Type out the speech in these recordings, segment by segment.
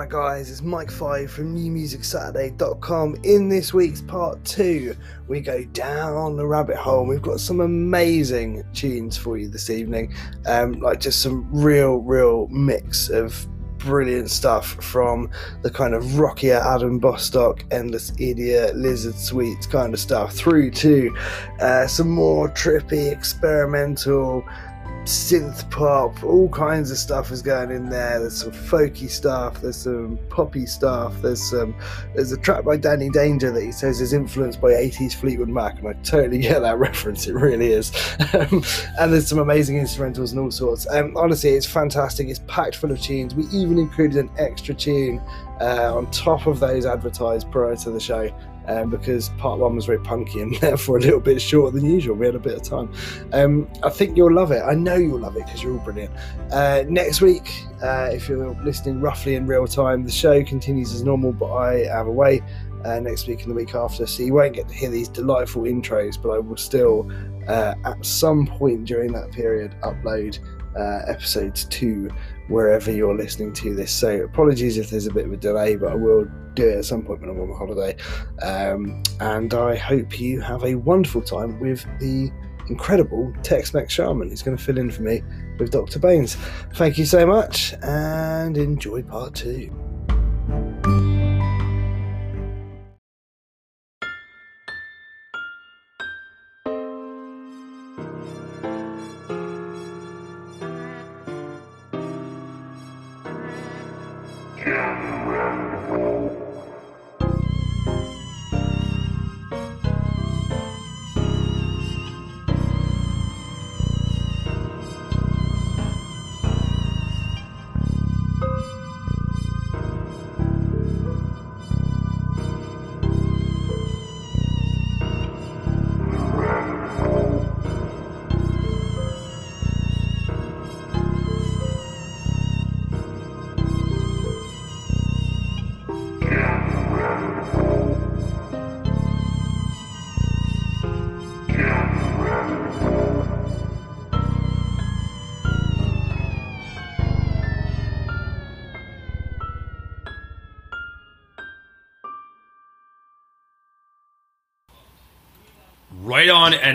Alright, guys, it's Mike Five from NewMusicSaturday.com. In this week's part two, we go down the rabbit hole. We've got some amazing tunes for you this evening, um, like just some real, real mix of brilliant stuff from the kind of rockier Adam Bostock, Endless Idiot, Lizard Sweets kind of stuff, through to uh, some more trippy, experimental synth pop, all kinds of stuff is going in there. There's some folky stuff, there's some poppy stuff, there's some there's a track by Danny Danger that he says is influenced by 80s Fleetwood Mac, and I totally get that reference, it really is. Um, and there's some amazing instrumentals and all sorts. Um, honestly, it's fantastic, it's packed full of tunes. We even included an extra tune uh, on top of those advertised prior to the show um, because part one was very punky and therefore a little bit shorter than usual. We had a bit of time. Um, I think you'll love it. I know you'll love it because you're all brilliant. Uh, next week, uh, if you're listening roughly in real time, the show continues as normal, but I am away. Uh, next week and the week after, so you won't get to hear these delightful intros, but I will still, uh, at some point during that period, upload uh, episodes to wherever you're listening to this. So apologies if there's a bit of a delay, but I will do it at some point when I'm on holiday. Um, and I hope you have a wonderful time with the incredible Tex Mex Shaman who's going to fill in for me with Dr. Baines. Thank you so much and enjoy part two.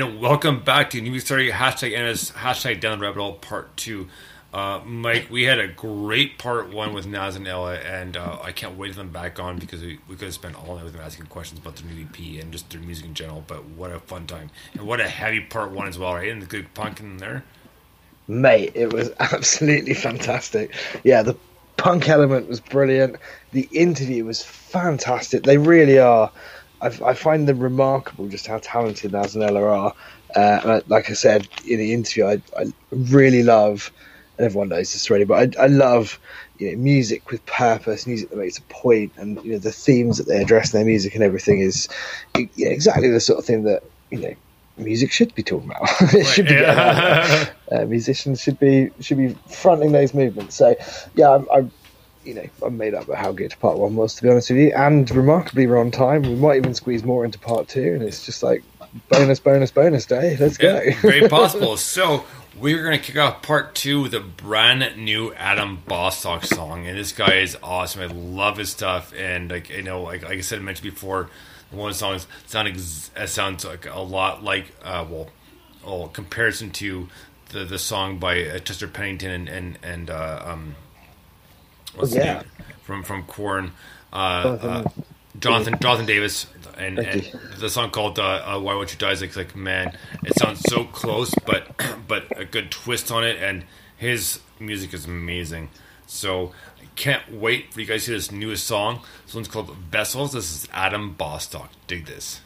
And welcome back to New Story hashtag NS hashtag Down Rabbit Hole Part Two. Uh, Mike, we had a great part one with Naz and Ella, and uh, I can't wait for them back on because we, we could have spent all night with them asking questions about their new EP and just their music in general. But what a fun time, and what a heavy part one as well, right? And the good punk in there. Mate, it was absolutely fantastic. Yeah, the punk element was brilliant. The interview was fantastic. They really are I, I find them remarkable just how talented Naz and Ella are. Uh, like I said in the interview, I, I really love, and everyone knows this already, but I, I love you know, music with purpose, music that makes a point, and you know the themes that they address in their music and everything is know, exactly the sort of thing that you know music should be talking about. it should be yeah. uh, musicians should be should be fronting those movements. So yeah, I'm, I'm you know, I'm made up about how good part one was, to be honest with you. And remarkably, we're on time. We might even squeeze more into part two, and it's just like bonus, bonus, bonus day. Let's go. Yeah, very possible. So we're going to kick off part two with a brand new Adam Bostock song, and this guy is awesome. I love his stuff, and like you know, like, like I said, I mentioned before, one of the songs sound ex- sounds like a lot like uh, well, well, comparison to the the song by uh, Chester Bennington and and and uh, um what's yeah. from from Korn, uh, uh, Jonathan Jonathan Davis, and, and the song called uh, uh, "Why Won't You Die" is like, like man, it sounds so close, but but a good twist on it, and his music is amazing. So I can't wait for you guys to hear this newest song. This one's called Vessels. This is Adam Bostock. Dig this.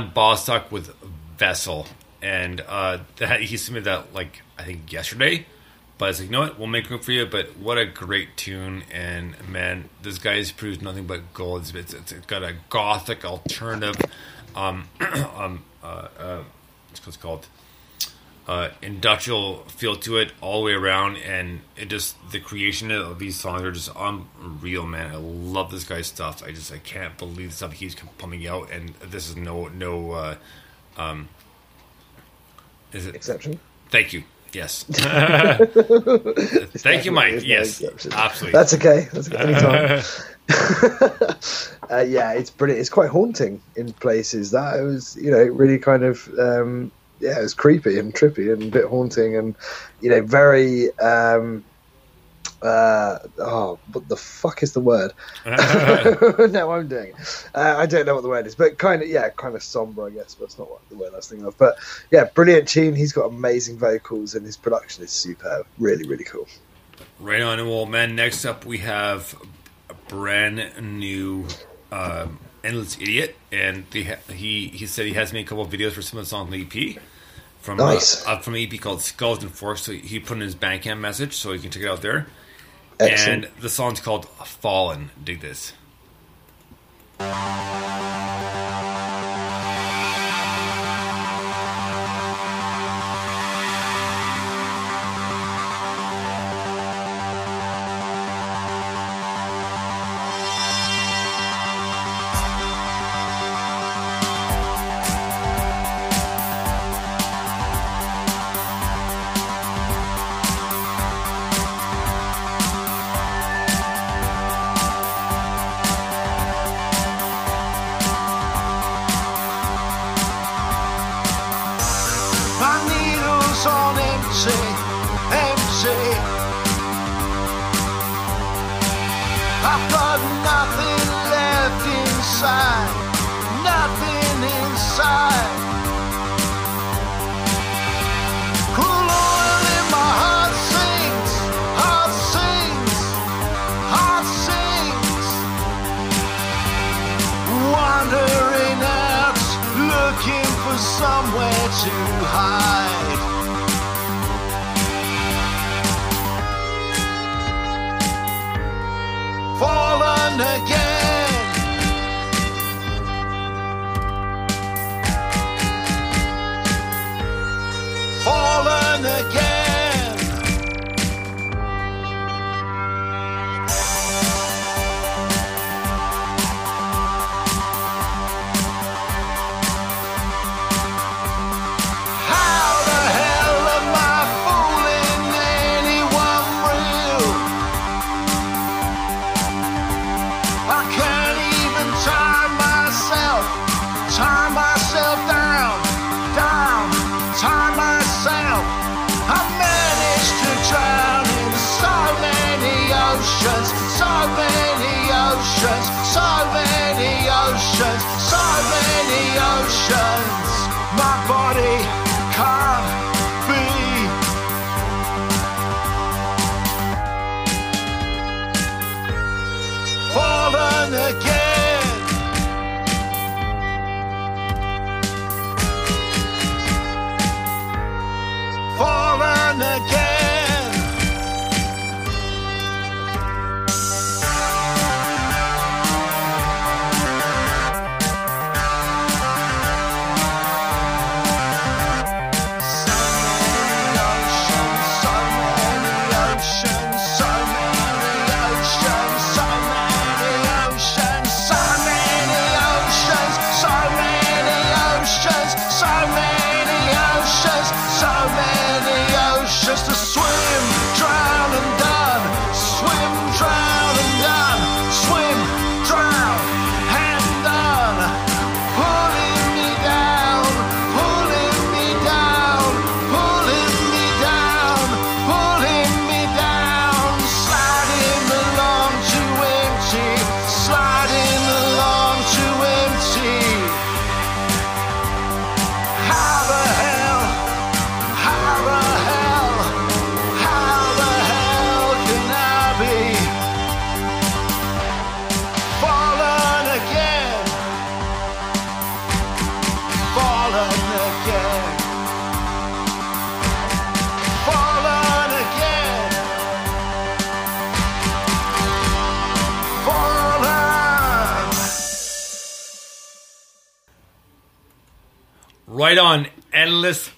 Bostock with Vessel, and uh, that he submitted that like I think yesterday. But it's like, you know what? We'll make room for you. But what a great tune! And man, this guy has produced nothing but gold. It's, it's, it's got a gothic alternative, um, um, uh, uh, what's it called? Uh, industrial feel to it all the way around, and it just the creation of these songs are just unreal, man. I love this guy's stuff. I just I can't believe the stuff he keeps pumping out, and this is no no. Uh, um, is it? Exception. Thank you. Yes. Thank you, Mike. No Yes, absolutely. That's okay. That's okay. Anytime. uh, yeah, it's brilliant. It's quite haunting in places. That it was, you know, really kind of, um, yeah, it was creepy and trippy and a bit haunting and, you know, very. Um, uh, oh, what the fuck is the word? no, I'm doing it. Uh, I don't know what the word is, but kind of, yeah, kind of somber, I guess. But it's not what the word I was thinking of. But yeah, brilliant tune. He's got amazing vocals, and his production is superb. Really, really cool. Right on. And well, man, next up we have a brand new um, Endless Idiot. And ha- he, he said he has made a couple of videos for some of the songs on the EP. From, Nice. uh, uh, from an EP called Skulls and Forks. So he put in his Bandcamp message so you can check it out there. Excellent. And the song's called Fallen. Dig this.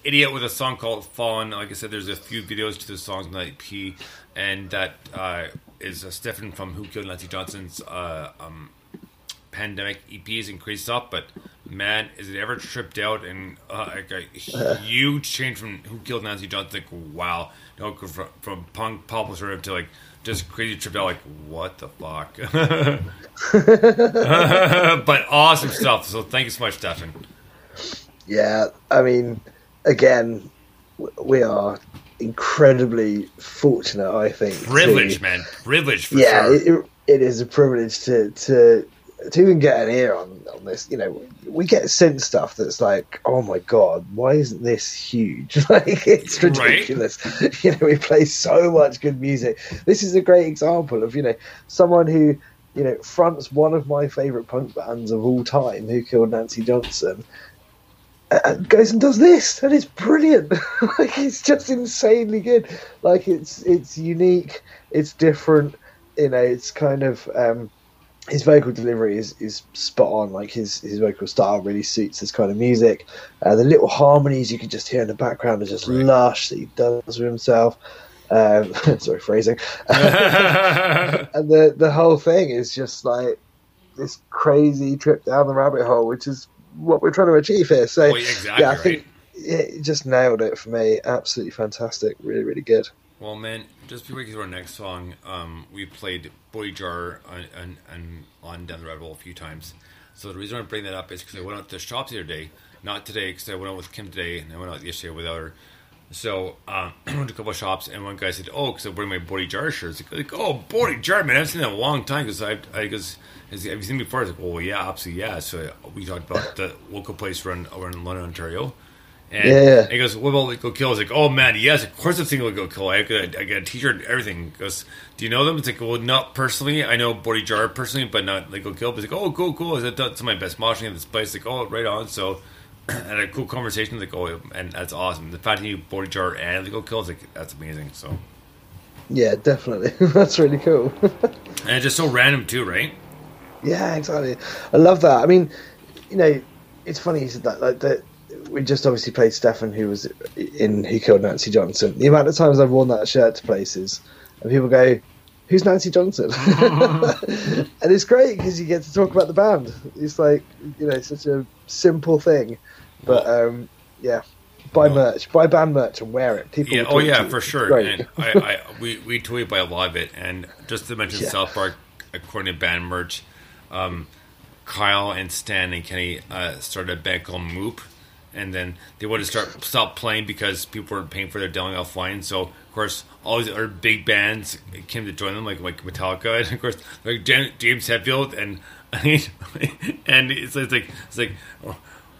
Idiot with a song called "Fallen." Like I said, there's a few videos to the songs the EP, and that uh, is uh, Stefan from Who Killed Nancy Johnson's uh, um, pandemic EPs increased up. But man, is it ever tripped out and uh, like a huge change from Who Killed Nancy Johnson? Like wow, from, from punk pop sort of to like just crazy tripped out. Like what the fuck? but awesome stuff. So thank you so much, Stefan. Yeah, I mean, again, we are incredibly fortunate. I think to- Privilege, man. Privilege for yeah, sure. it, it- is a privilege to to to even get an ear on on this. You know, we get sent stuff that's like, oh my god, why isn't this huge? like it's Right. ridiculous. You know, we play so much good music. This is a great example of you know someone who you know fronts one of my favorite punk bands of all time, who killed Nancy Johnson. Uh, goes and does this, and it's brilliant. like it's just insanely good. Like it's it's unique, it's different. You know, it's kind of um, his vocal delivery is, is spot on. Like his his vocal style really suits this kind of music. Uh, the little harmonies you can just hear in the background are just Right. lush that he does with himself. Um, sorry, phrasing. and the the whole thing is just like this crazy trip down the rabbit hole, which is what we're trying to achieve here. So Well, exactly yeah, I think yeah, it just nailed it for me. Absolutely fantastic. Really, really good. Well, man, just before we get to our next song, um, we played Body Jar on, on, on, on Down the Rabbit Hole a few times. So the reason I bring that up is because I went out to the shops the other day. Not today, because I went out with Kim today, and I went out yesterday without her. So um, I went to a couple of shops, and one guy said, "Oh, because I'm wearing my Body Jar shirts." Like, oh, Body Jar, man, I've seen that in a long time. Because I, I, because have you seen me before? I was like, "Well, yeah, absolutely, yeah." So we talked about the local place around around in London, Ontario. And Yeah. he goes, "What about Lico Kill?" I was like, "Oh man, yes, of course I've seen Lico Kill. I got, I got a T-shirt, and everything." He goes, "Do you know them?" It's like, "Well, not personally. I know Body Jar personally, but not Lico Kill." But he's like, "Oh, cool, cool. Is that that's my best moshing at this place?" Like, "Oh, right on." So had a cool conversation with the go, and that's awesome. The fact that you body jar and the go kills, like that's amazing. So, Yeah, definitely. That's really cool. and it's just so random too, right? Yeah, exactly. I love that. I mean, you know, it's funny you said that. Like that, we just obviously played Stefan, who was in Who Killed Nancy Johnson. The amount of times I've worn that shirt to places, and people go, "Who's Nancy Johnson?" and it's great because you get to talk about the band. It's like you know, such a simple thing, but um, yeah. Buy merch, buy band merch, and wear it. People. Yeah. Oh yeah, for sure. And I, I we we tweet by a lot of it, and just to mention Yeah. South Park, according to band merch, um, Kyle and Stan and Kenny uh, started a band called Moop, and then they wanted to start stop playing because people weren't paying for their download offline. So of course, all these other big bands came to join them, like like Metallica, and of course, like Jan- James Hetfield, and and it's, it's like it's like.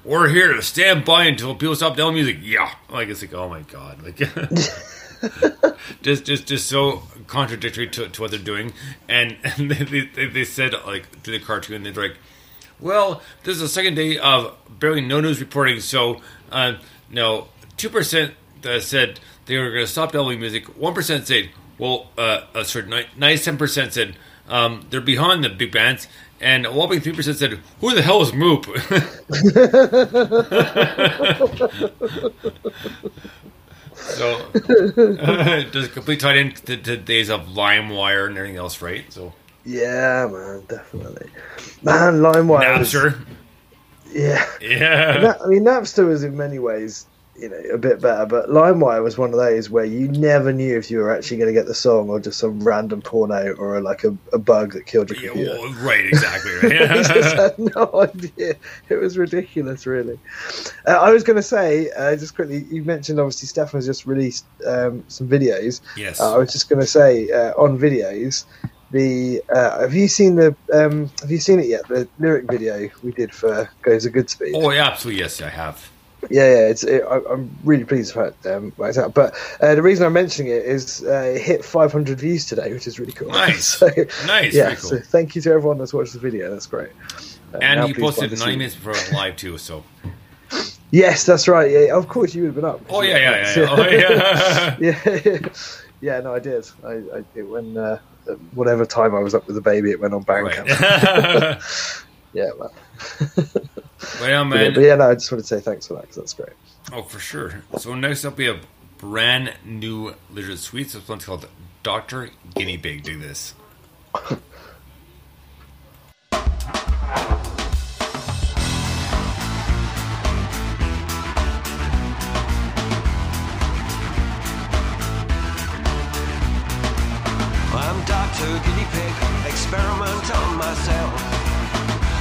We're here to stand by until people stop downloading music. Yeah, like it's like, oh my god, like just just just so contradictory to, to what they're doing. And, and they, they, they said like to the cartoon they're like well this is the second day of barely no news reporting so uh, no 2% uh, said they were going to stop downloading music 1% said well uh, uh sorry 97% said um, they're behind the big bands and a whopping 3% said who the hell is moop So, just complete tied to, to days of LimeWire and everything else, right? So, Yeah, man, definitely. Man, LimeWire. Napster, yeah. yeah, I mean, Napster was in many ways, you know, a bit better, but LimeWire was one of those where you never knew if you were actually going to get the song or just some random porno or like a, a bug that killed your Yeah, computer. well, right, exactly, I just had no idea. It was ridiculous, really. Uh, I was going to say, uh, just quickly, you mentioned obviously Stefan has just released um, some videos. yes, Uh, I was just going to say uh, on videos, the uh, have you seen the um, have you seen it yet? The lyric video we did for Goes a Good Speed. oh, yeah, absolutely, yes, I have. Yeah, yeah, it's. It, I, I'm really pleased with how it um, worked out. But uh, the reason I'm mentioning it is uh, it hit 500 views today, which is really cool. Nice. so, Nice, Yeah. cool. So thank you to everyone that's watched the video. That's great. Uh, And you posted find the 90 scene. minutes before it live too, so. Yes, that's right. Yeah, of course you would have been up. Oh yeah, yeah, yeah, yeah. Oh, yeah. yeah, yeah. No, I did. I, I it, when uh, whatever time I was up with the baby, it went on Bandcamp. right. Yeah, man. Well, yeah, But, man. but yeah, no, I just wanted to say thanks for that because that's great. Oh, for sure. So next up, we have brand new Lizard Sweets. This one's called Doctor Guinea Pig. Do this. I'm Dr. Guinea Pig, experiment on myself.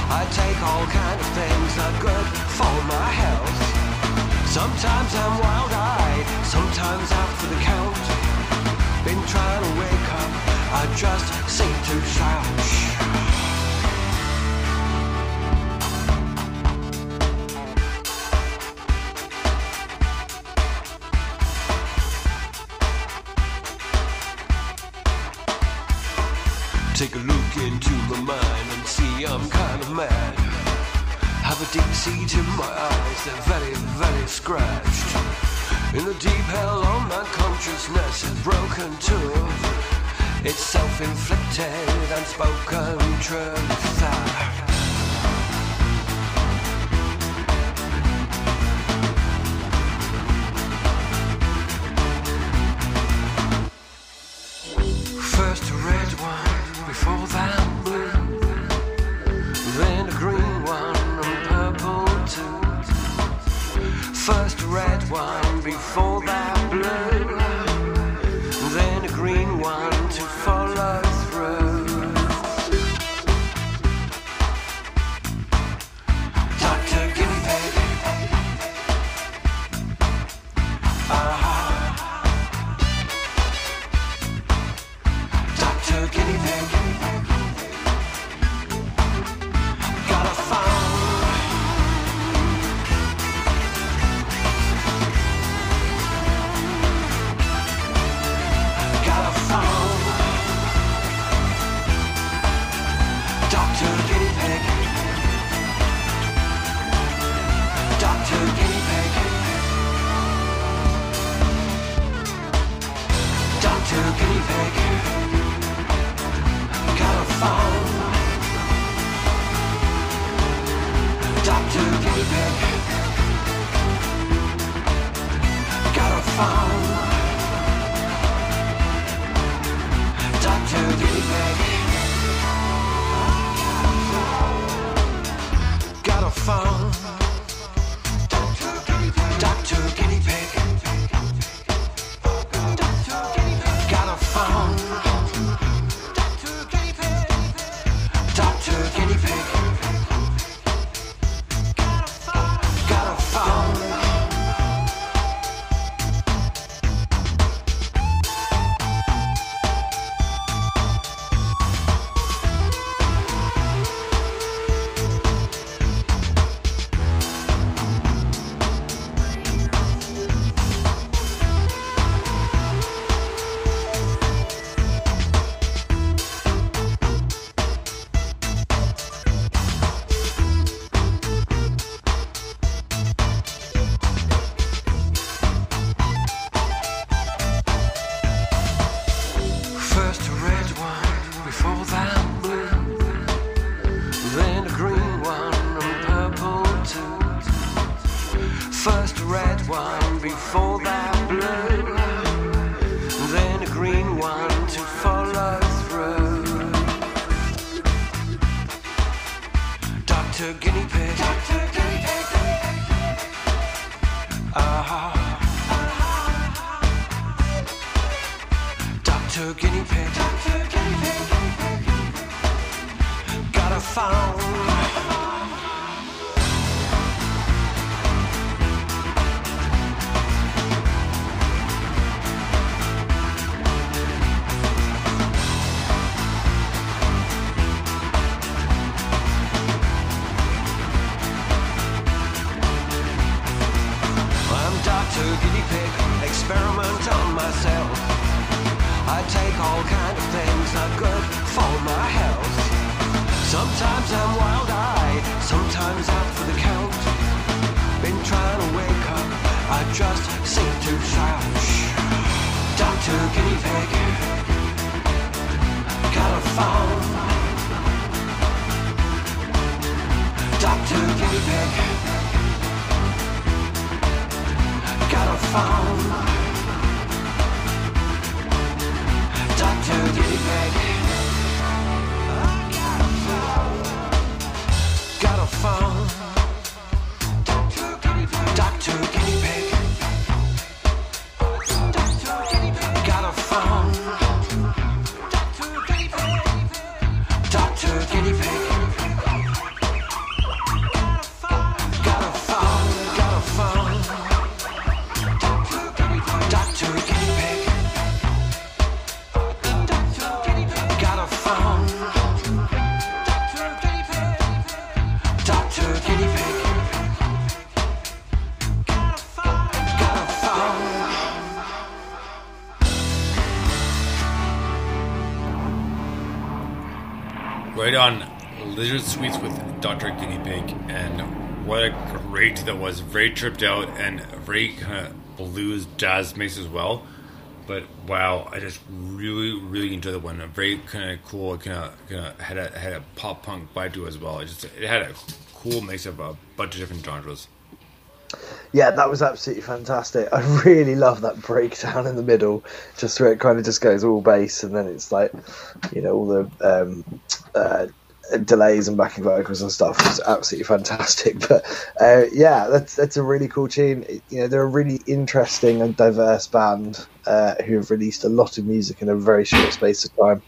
I take all kind of things that are good for my health. Sometimes I'm wild-eyed, sometimes for the count. Been trying to wake up, I just seem to slouch. Take a look into my mind see I'm kind of mad. Have a deep seat in my eyes, they're very, very scratched. In the deep hell on my consciousness is broken too. It's self-inflicted unspoken truth. Ah. First a red one, before that one, before that that was. Very tripped out and very kind of blues jazz mix as well. But wow, I just really, really enjoyed the one. A very kind of cool. Kind of, kind of had a had a pop punk vibe to it as well. It just it had a cool mix of a bunch of different genres. Yeah, that was absolutely fantastic. I really love that breakdown in the middle, just where it kind of just goes all bass, and then it's like, you know, all the um, uh, delays and backing vocals and stuff is absolutely fantastic. But uh, yeah, that's that's a really cool tune. You know, they're a really interesting and diverse band uh, who have released a lot of music in a very short space of time.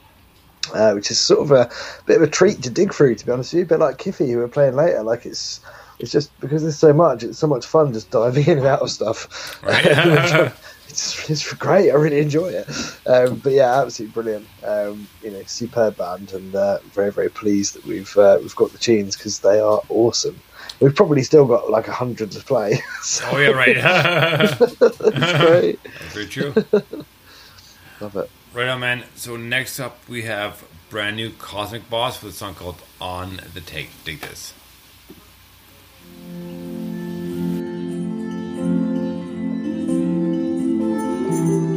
Uh, which is sort of a bit of a treat to dig through, to be honest with you. A bit like Kiffy, who we're playing later. Like it's it's just because there's so much. It's so much fun just diving in and out of stuff. Right. it's, it's great. I really enjoy it. Um, but yeah, absolutely brilliant. Um, you know, superb band, and uh, very very pleased that we've uh, we've got the tunes because they are awesome. We've probably still got like a hundred to play. so Oh yeah, right. it's great. Very true. Love it. Right on, man. So next up, we have brand new Cosmic Boss with a song called "On the Take." Dig this. Thank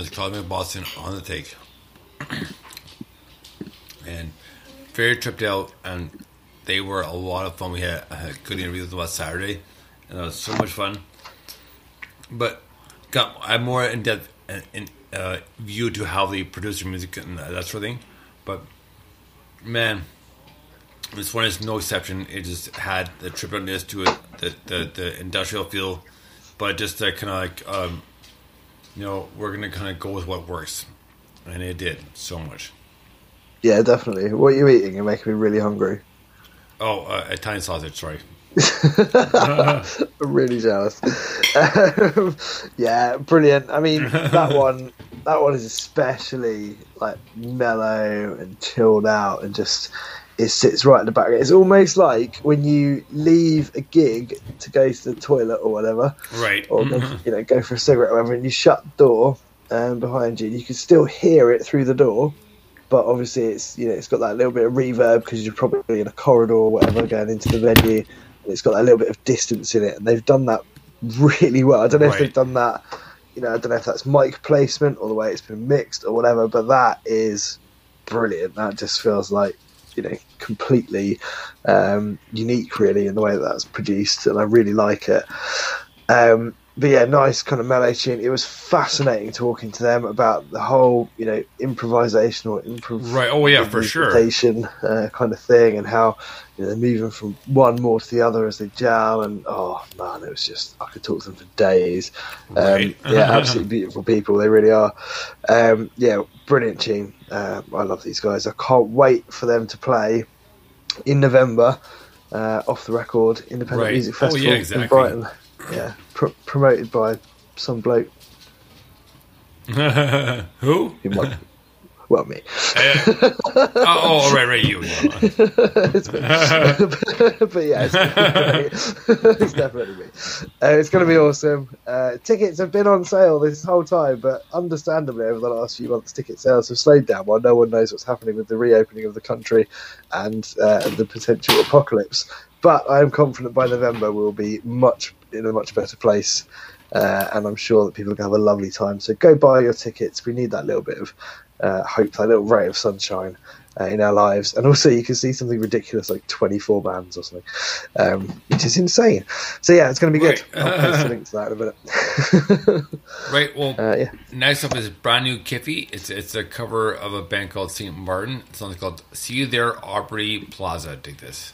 was in Boston on the take. and very tripped out, and they were a lot of fun. We had a good interview with them last Saturday, and it was so much fun. But got I more in depth uh, in, uh, view to how they produce their music and that sort of thing. But man, this one is no exception. It just had the tripletness to it, the the, the industrial feel, but just that kind of like um, you know we're gonna kind of go with what works, and it did so much. Yeah, definitely. What are you eating? You're making me really hungry. Oh, uh, Italian sausage. Sorry. I'm really jealous. Um, yeah, brilliant. I mean, that one, that one is especially like mellow and chilled out, and just it sits right in the back. It's almost like when you leave a gig to go to the toilet or whatever, Right. or go, you know go for a cigarette or whatever, and you shut the door um, behind you, you can still hear it through the door. But obviously, it's you know it's got that little bit of reverb because you're probably in a corridor or whatever going into the venue. And it's got that little bit of distance in it, and they've done that really well. I don't know if they've done that. You know, I don't know if that's mic placement or the way it's been mixed or whatever, but that is brilliant. That just feels like you know completely um, unique, really, in the way that that's produced, and I really like it. Um, but yeah, nice kind of mellow tune. It was fascinating talking to them about the whole, you know, improvisation or improv, Right. Oh yeah, for sure. uh, kind of thing, and how you know, they're moving from one more to the other as they jam. And oh man, it was just I could talk to them for days. Um, Right. yeah, absolutely beautiful people. They really are. Um, yeah, brilliant tune. Uh, I love these guys. I can't wait for them to play in November. Uh, off the record independent Right. music Oh, yeah, festival exactly. in Brighton. Yeah, pr- promoted by some bloke Who? who might, well, me. Uh, oh, right, right, you. It's me. but yeah, it's, it's definitely me. Uh, it's going to be awesome. Uh, tickets have been on sale this whole time, but understandably, over the last few months, ticket sales have slowed down while no one knows what's happening with the reopening of the country and uh, the potential apocalypse. But I am confident by November we'll be much in a much better place. Uh, and I'm sure that people can have a lovely time. So go buy your tickets. We need that little bit of uh, hope, that little ray of sunshine uh, in our lives. And also, you can see something ridiculous like 24 bands or something, um, which is insane. So yeah, it's going to be good. Right. I'll post a link to that in a minute. Right. Well, uh, yeah, next up is brand new Kiffy. It's it's a cover of a band called Saint Martin. It's something called "See You There, Aubrey Plaza." Take this.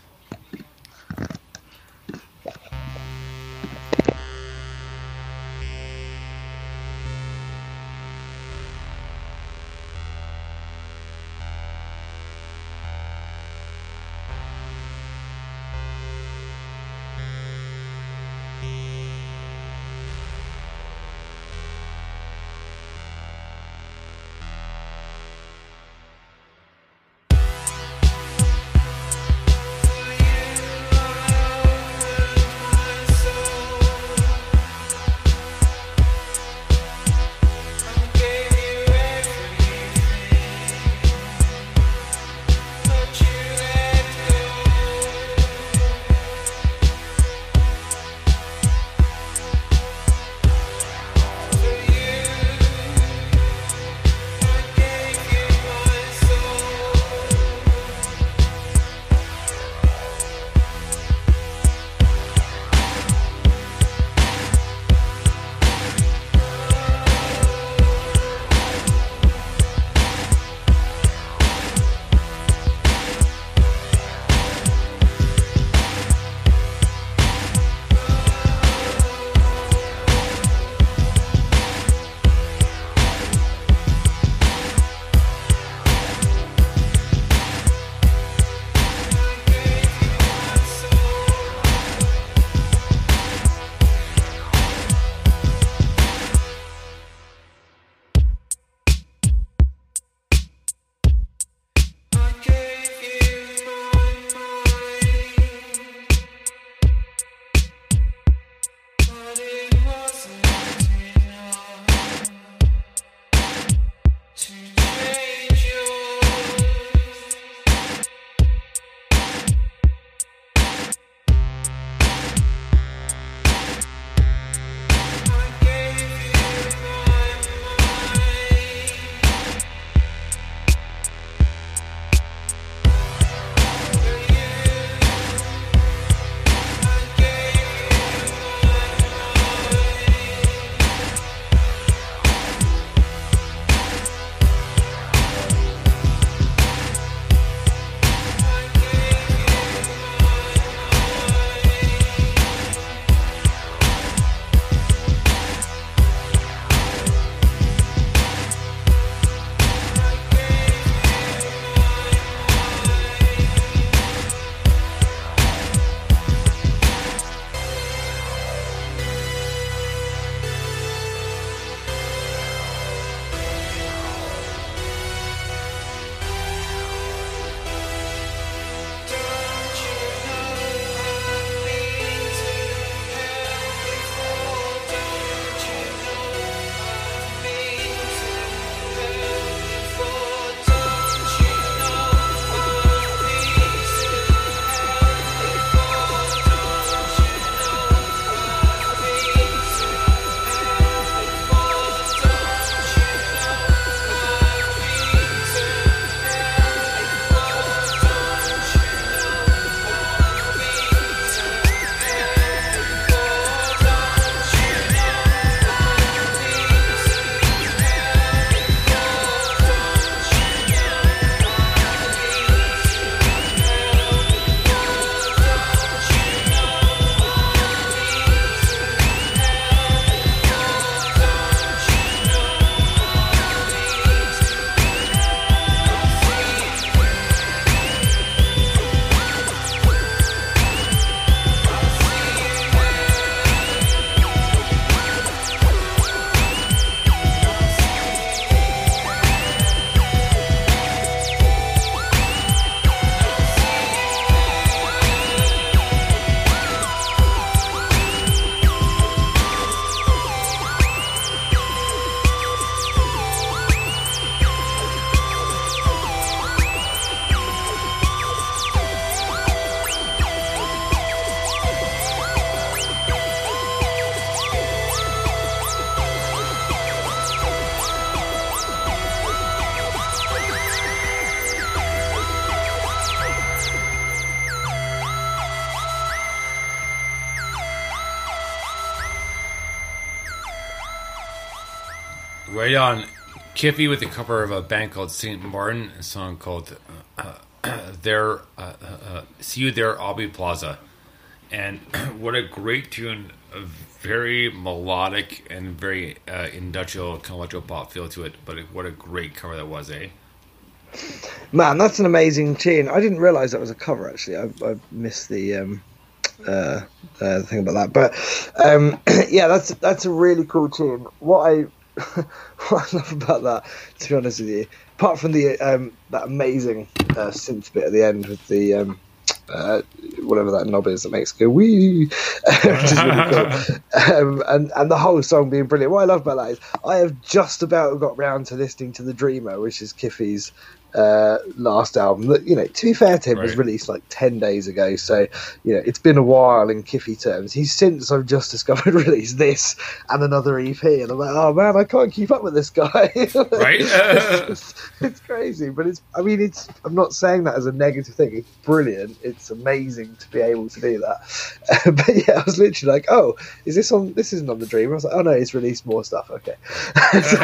Kiffy with a cover of a band called St. Martin, a song called uh, uh, "There." Uh, uh, uh, See you there, Aubrey Plaza, and what a great tune! A very melodic and very industrial, kind of electro pop feel to it. But what a great cover that was, eh? Man, that's an amazing tune. I didn't realise that was a cover. Actually, I, I missed the um, uh, uh, thing about that. But um, yeah, that's that's a really cool tune. What I what I love about that, to be honest with you, apart from the um, that amazing uh, synth bit at the end with the um, uh, whatever that knob is that makes it go wee, which is really cool, um, and and the whole song being brilliant. What I love about that is I have just about got round to listening to the Dreamer, which is Kiffy's uh, last album. That you know, to be fair to him, was released like ten days ago. So you know, it's been a while in Kiffy terms. He's since I've just discovered released this and another EP, and I'm like, oh man, I can't keep up with this guy. Right? it's, it's crazy, but it's. I mean, it's. I'm not saying that as a negative thing. It's brilliant. It's amazing to be able to do that. but yeah, I was literally like, oh, is this on? This isn't on the Dream. I was like, oh no, it's released more stuff. Okay. So,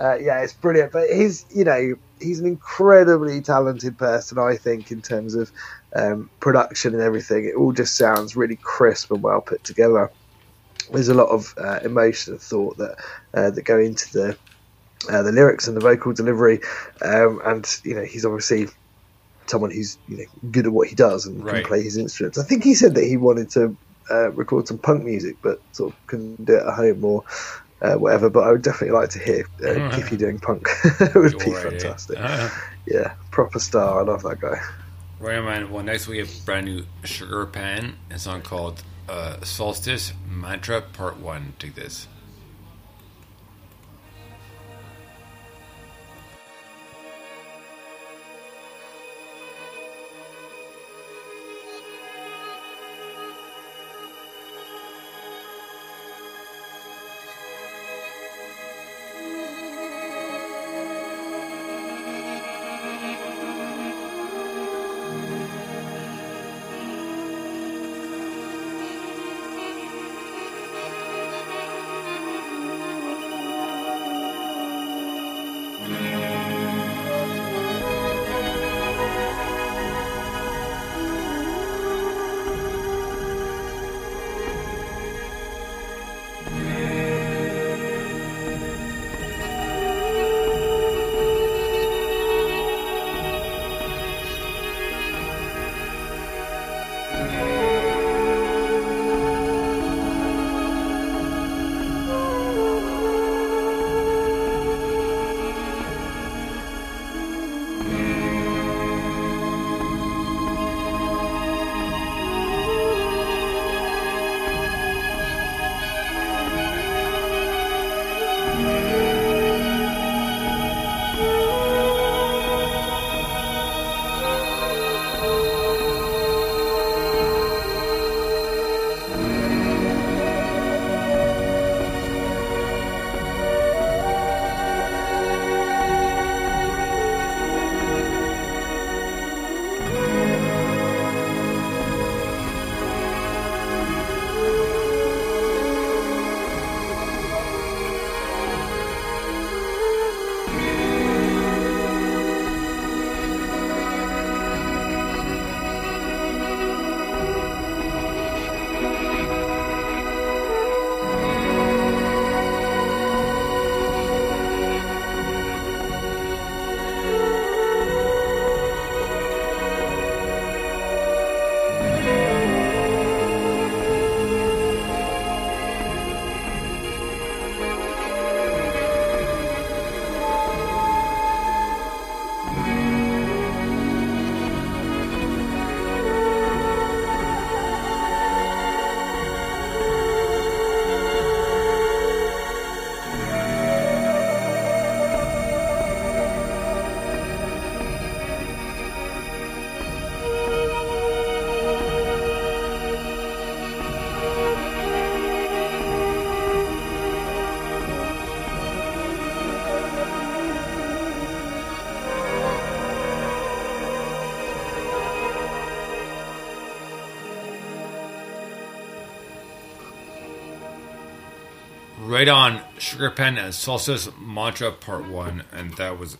uh, yeah, it's brilliant. But he's, you know, he's an incredibly talented person. I think in terms of um, production and everything, it all just sounds really crisp and well put together. There's a lot of uh, emotion and thought that uh, that go into the uh, the lyrics and the vocal delivery, um, and you know, he's obviously someone who's you know good at what he does and Right. can play his instruments. I think he said that he wanted to uh, record some punk music, but sort of couldn't do it at home or uh, whatever. But I would definitely like to hear uh. Kiffy doing punk. it would be fantastic. Uh, Yeah, proper star. I love that guy. right man. Well, next we have brand new Sugar Pan, a song called uh, Solstice Mantra Part 1. Take this. Right on Sugar Pen and Solstice Mantra Part 1, and that was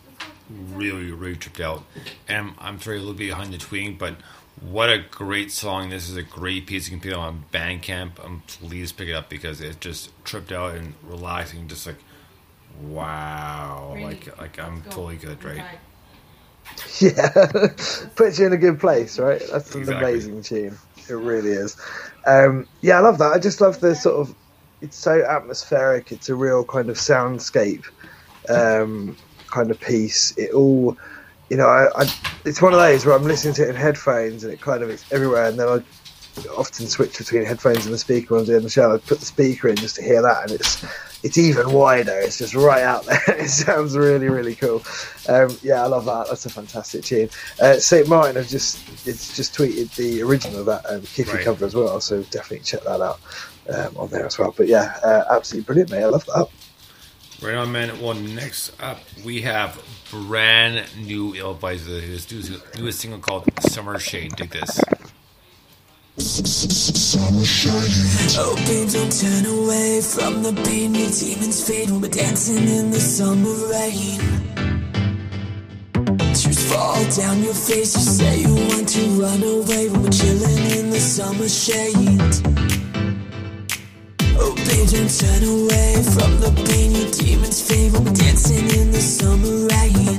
really, really tripped out. And I'm sorry, a little bit behind the tweeting, but what a great song. This is a great piece. You can pick it on Bandcamp. Um, please pick it up because it just tripped out and relaxing, just like, wow. Really? Like, like I'm Go. totally good, right? Yeah, puts you in a good place, right? That's an amazing tune. It really is. Um, yeah, I love that. I just love the sort of. It's so atmospheric. It's a real kind of soundscape um, kind of piece. It all, you know, I, I, it's one of those where I'm listening to it in headphones and it kind of is everywhere, and then I often switch between headphones and the speaker when I'm doing the show. I put the speaker in just to hear that, and it's it's even wider. It's just right out there. it sounds really really cool. Um, yeah, I love that. That's a fantastic tune. Uh, Saint Martin have just it's just tweeted the original of that um, Kiffy Right. cover as well, so definitely check that out um, on there as well. But yeah, uh, absolutely brilliant, mate. I love that. Right on, man. Well, next up we have brand new Illbizer. His newest, newest single called Summer Shade. Dig this. Oh, babe, don't turn away from the pain. Your demons fade when we're dancing in the summer rain. Tears fall down your face. You say you want to run away when we're chilling in the summer shade. Oh, babe, don't turn away from the pain. Your demons we're dancing in the summer rain.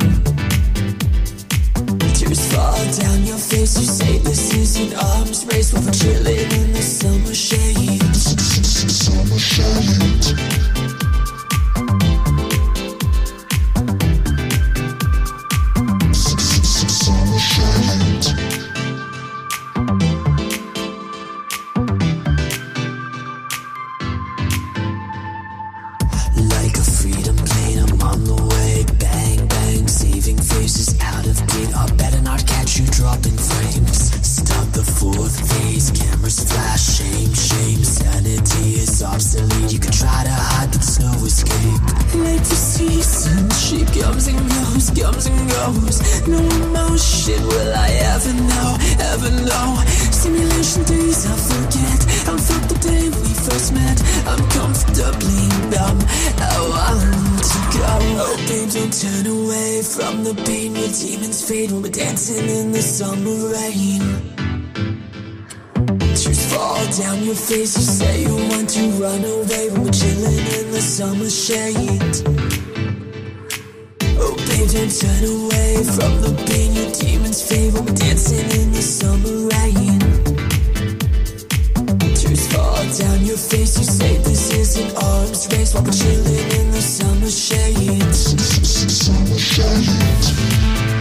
Tears fall down your face. You say this is an arms race when we're chilling in the summer shade. Summer shade. Comes and goes. No emotion will I ever know, ever know. Simulation days I forget. I felt the day we first met. I'm comfortably numb. Oh, I want to go. Oh, babe, don't turn away from the pain. Your demons fade when we're dancing in the summer rain. Tears fall down your face. You say you want to run away when we're chilling in the summer shade. Don't turn away from the pain. Your demons we're dancing in the summer rain. Tears fall down your face. You say this is an arms race while we're chilling in the summer shade. Summer shade.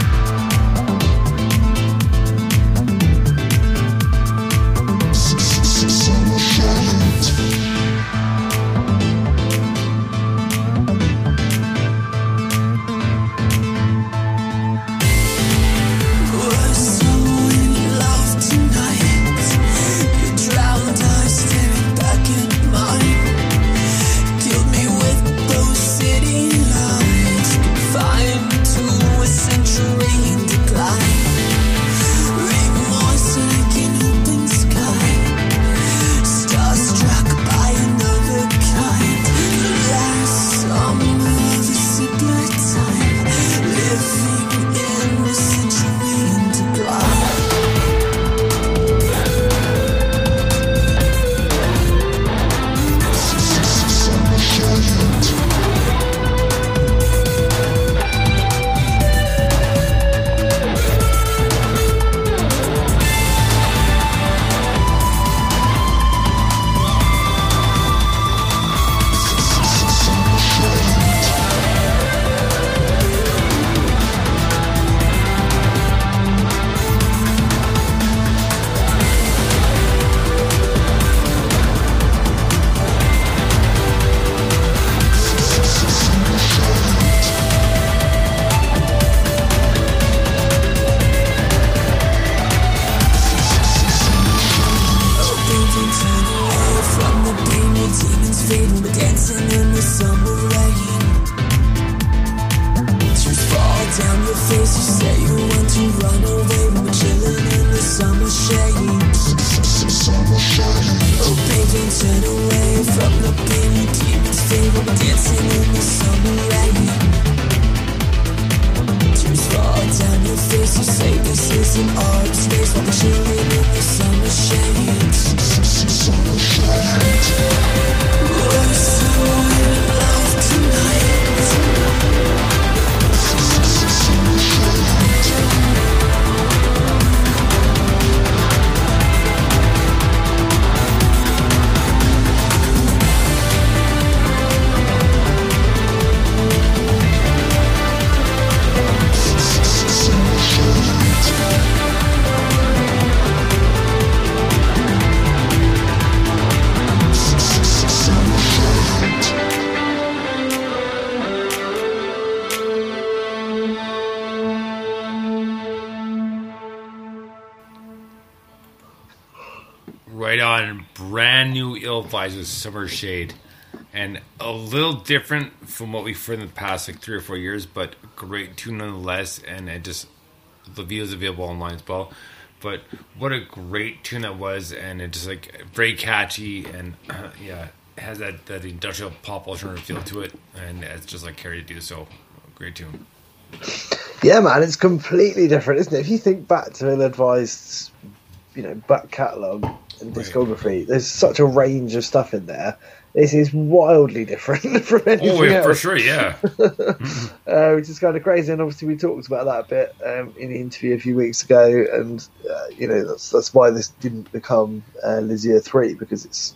Right on, brand new ill vibes with Summer Shade, and a little different from what we've heard in the past like three or four years, but great tune nonetheless. And it just the video is available online as well. But what a great tune that was, and it just like very catchy, and uh, yeah, has that that industrial pop alternative feel to it, and it's just like Carrie to do so. Great tune. Yeah, man, it's completely different, isn't it? If you think back to ill-advised, you know, back catalogue and Right. discography, there's such a range of stuff in there. This is wildly different from anything Oh, yeah, else. for sure, yeah. uh, which is kind of crazy. And obviously, we talked about that a bit um, in the interview a few weeks ago. And uh, you know, that's that's why this didn't become uh, Lizier three because it's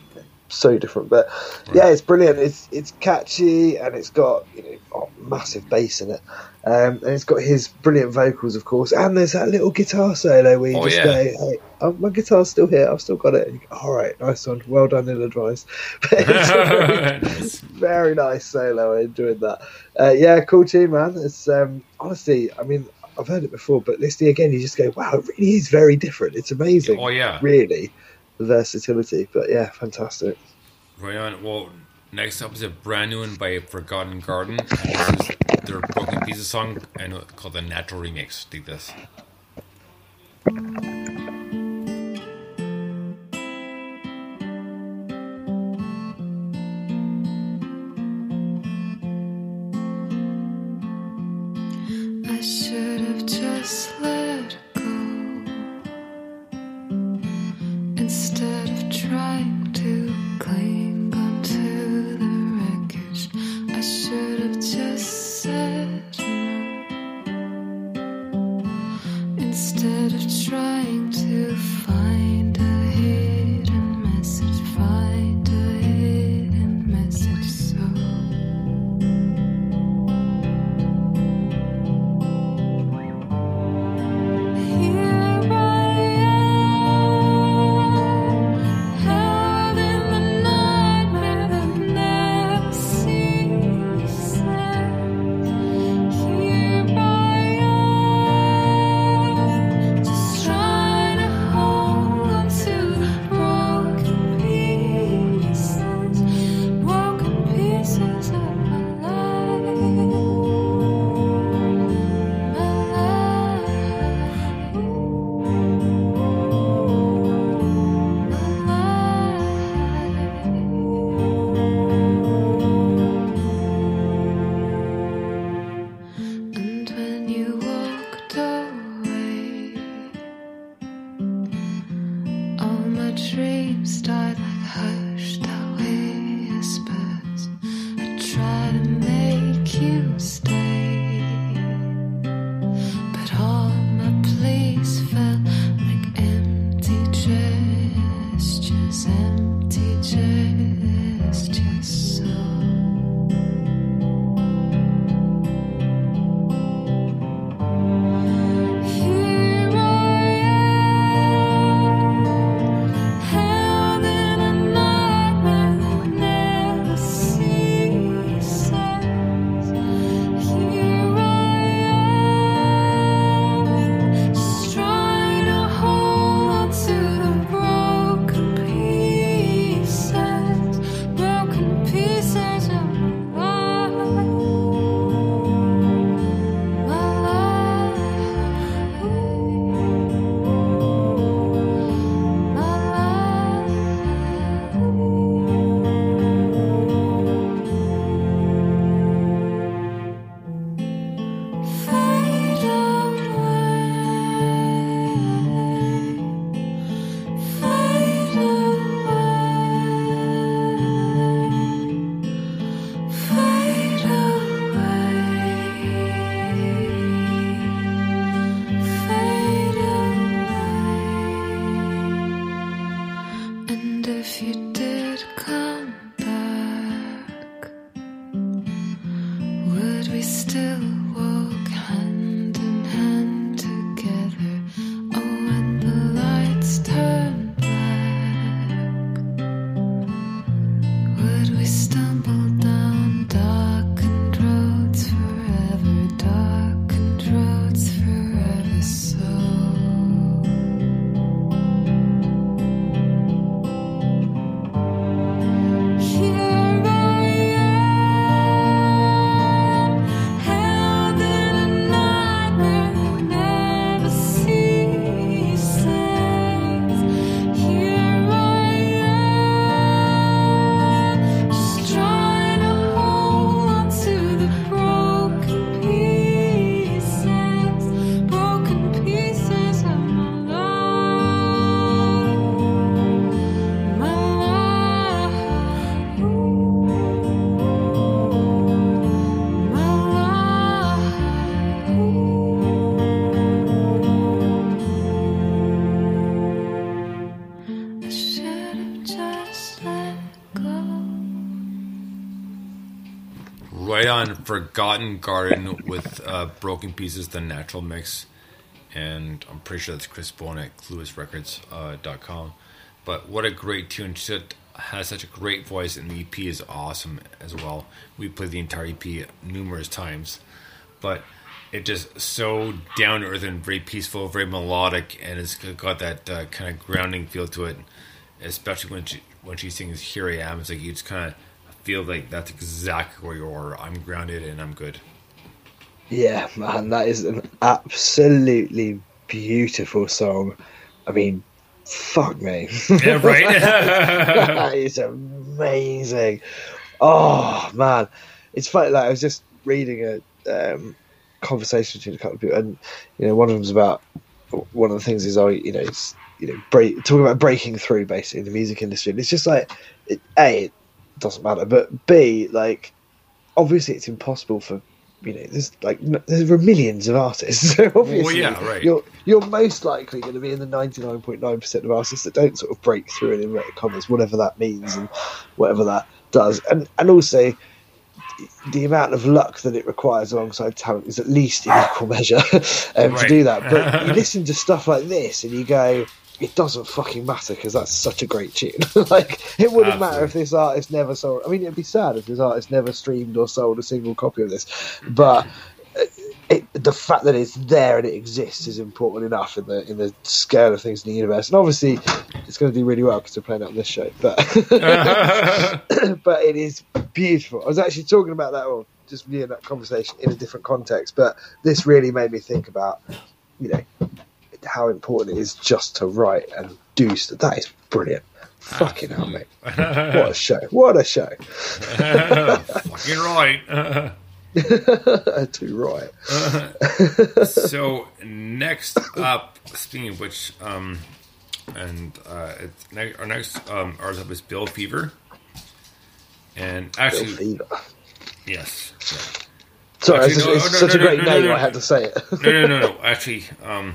so different. But yeah, it's brilliant. It's it's catchy and it's got you know oh, massive bass in it. Um, and it's got his brilliant vocals, of course, and there's that little guitar solo where you Oh, just yeah. go, "Hey, oh, my guitar's still here. I've still got it." Go, All right, nice one, well done, ill advised. Very- Nice. very nice solo. I enjoyed that. Uh, yeah, cool tune, man. It's um, honestly, I mean, I've heard it before, but listening again, you just go, wow, it really is very different. It's amazing. Oh yeah. Really, versatility. But yeah, fantastic. Right on. Well, next up is a brand new one by Forgotten Garden. This is their Broken Pieces song and called the Natural Remix. Dig this. Forgotten Garden with uh, Broken Pieces, the natural mix. And I'm pretty sure that's Chris Bone at cluelessrecords.com. Uh, but what a great tune. She has such a great voice, and the EP is awesome as well. We played the entire EP numerous times. But it just so down to earth and very peaceful, very melodic, and it's got that uh, kind of grounding feel to it. Especially when she when she sings "Here I Am," it's like you just kind of feel like that's exactly where you are. I'm grounded and I'm good. Yeah, man, that is an absolutely beautiful song. I mean, fuck me. Yeah, right. that is amazing. Oh man, it's funny. Like I was just reading a um, conversation between a couple of people, and you know, one of them's about one of the things is oh, you know, it's you know, break talking about breaking through basically in the music industry, and it's just like, it, a, it doesn't matter, but b, like, obviously, it's impossible for. You know, there's like there are millions of artists. So obviously, yeah, right. you're you're most likely going to be in the ninety nine point nine percent of artists that don't sort of break through in inverted commas, whatever that means and whatever that does. And and also the amount of luck that it requires alongside talent is at least in equal measure um, to do that. But you listen to stuff like this and you go, it doesn't fucking matter because that's such a great tune. like it wouldn't matter if this artist never sold. I mean, it'd be sad if this artist never streamed or sold a single copy of this, but. uh, It, the fact that it's there and it exists is important enough in the in the scale of things in the universe, and obviously it's going to do really well because we're playing it on this show. But but it is beautiful. I was actually talking about that, or just via that conversation in a different context. But this really made me think about, you know, how important it is just to write and do stuff. That is brilliant. Fucking hell, mate! What a show! What a show! Fucking right. Too right. so next up, speaking of which, um, and uh, it's, ne- our next um, artist up is Bill Fever, and Bill actually, Fever. yes, yeah. Sorry, Actually, it's, no, it's no, such no, a great name. I had to say it. no, no, no, no. Actually, um,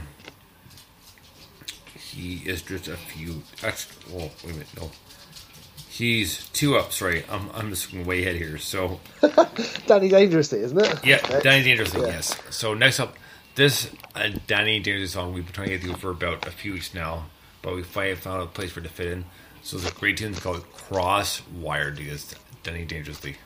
he is just a few. Actually, well, wait a minute, no. He's two up. Sorry, I'm I'm just way ahead here. So Danny Dangerously, isn't it? Yeah, Okay. Danny Dangerously, Yeah. yes. So next up, this uh, Danny Dangerously song we've been trying to get through for about a few weeks now, but we finally found a place for it to fit in. So it's a great tune. Called Cross Wired. Because Danny Dangerously.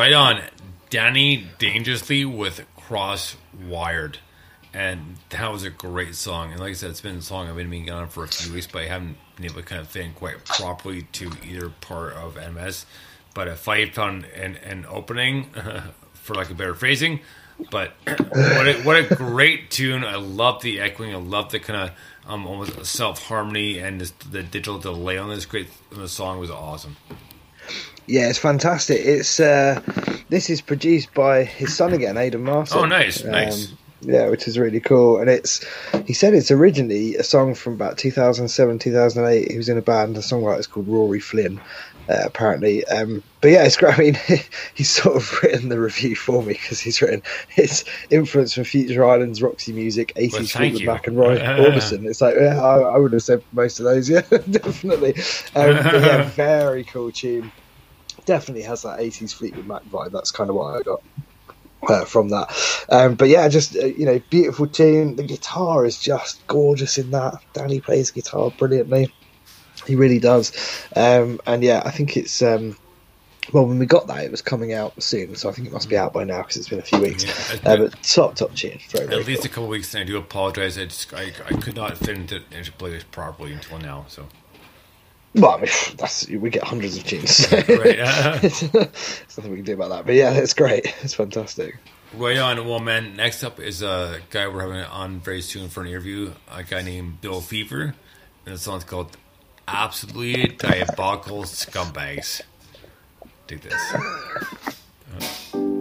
Right on. Danny Dangerously with Cross Wired. And that was a great song. And like I said, it's been a song I've been meaning on for a few weeks, but I haven't been able to kind of fit in quite properly to either part of MS. But if I found an, an opening, for like a better phrasing, but what a, what a great tune! I love the echoing. I love the kind of um, almost self harmony and the digital delay on this. Great, the song was awesome. Yeah, it's fantastic. It's uh, this is produced by his son again, Aidan Martin. Oh, nice, nice. Yeah, which is really cool. And it's he said it's originally a song from about 2007, 2008. He was in a band, a songwriter's called Rory Flynn, uh, apparently. Um, but yeah, it's great. I mean, he's sort of written the review for me because he's written his influence from Future Islands, Roxy Music, 80s Well, thank Fleetwood you. Mac, and Roy Orbison. It's like, yeah, I, I would have said most of those, yeah, definitely. Um, but yeah, very cool tune. Definitely has that 80s Fleetwood Mac vibe. That's kind of what I got. Uh, from that, um, but yeah, just uh, you know, beautiful tune. The guitar is just gorgeous in that. Danny plays guitar brilliantly. He really does. Um, and yeah, I think it's um, well when we got that, it was coming out soon, so I think it must be out by now because it's been a few weeks. Yeah, uh, but top top tune, very, very At least cool. a couple of weeks, and I do apologize. I just I, I could not fit into, into play this properly until now. So Well, I mean, that's we get hundreds of tunes. so uh, There's nothing we can do about that. But yeah, it's great. It's fantastic. right on. Well, man. Next up is a guy we're having on very soon for an interview. A guy named Bill Fever, and the song's called "Absolutely Diabolical Scumbags." Dig this.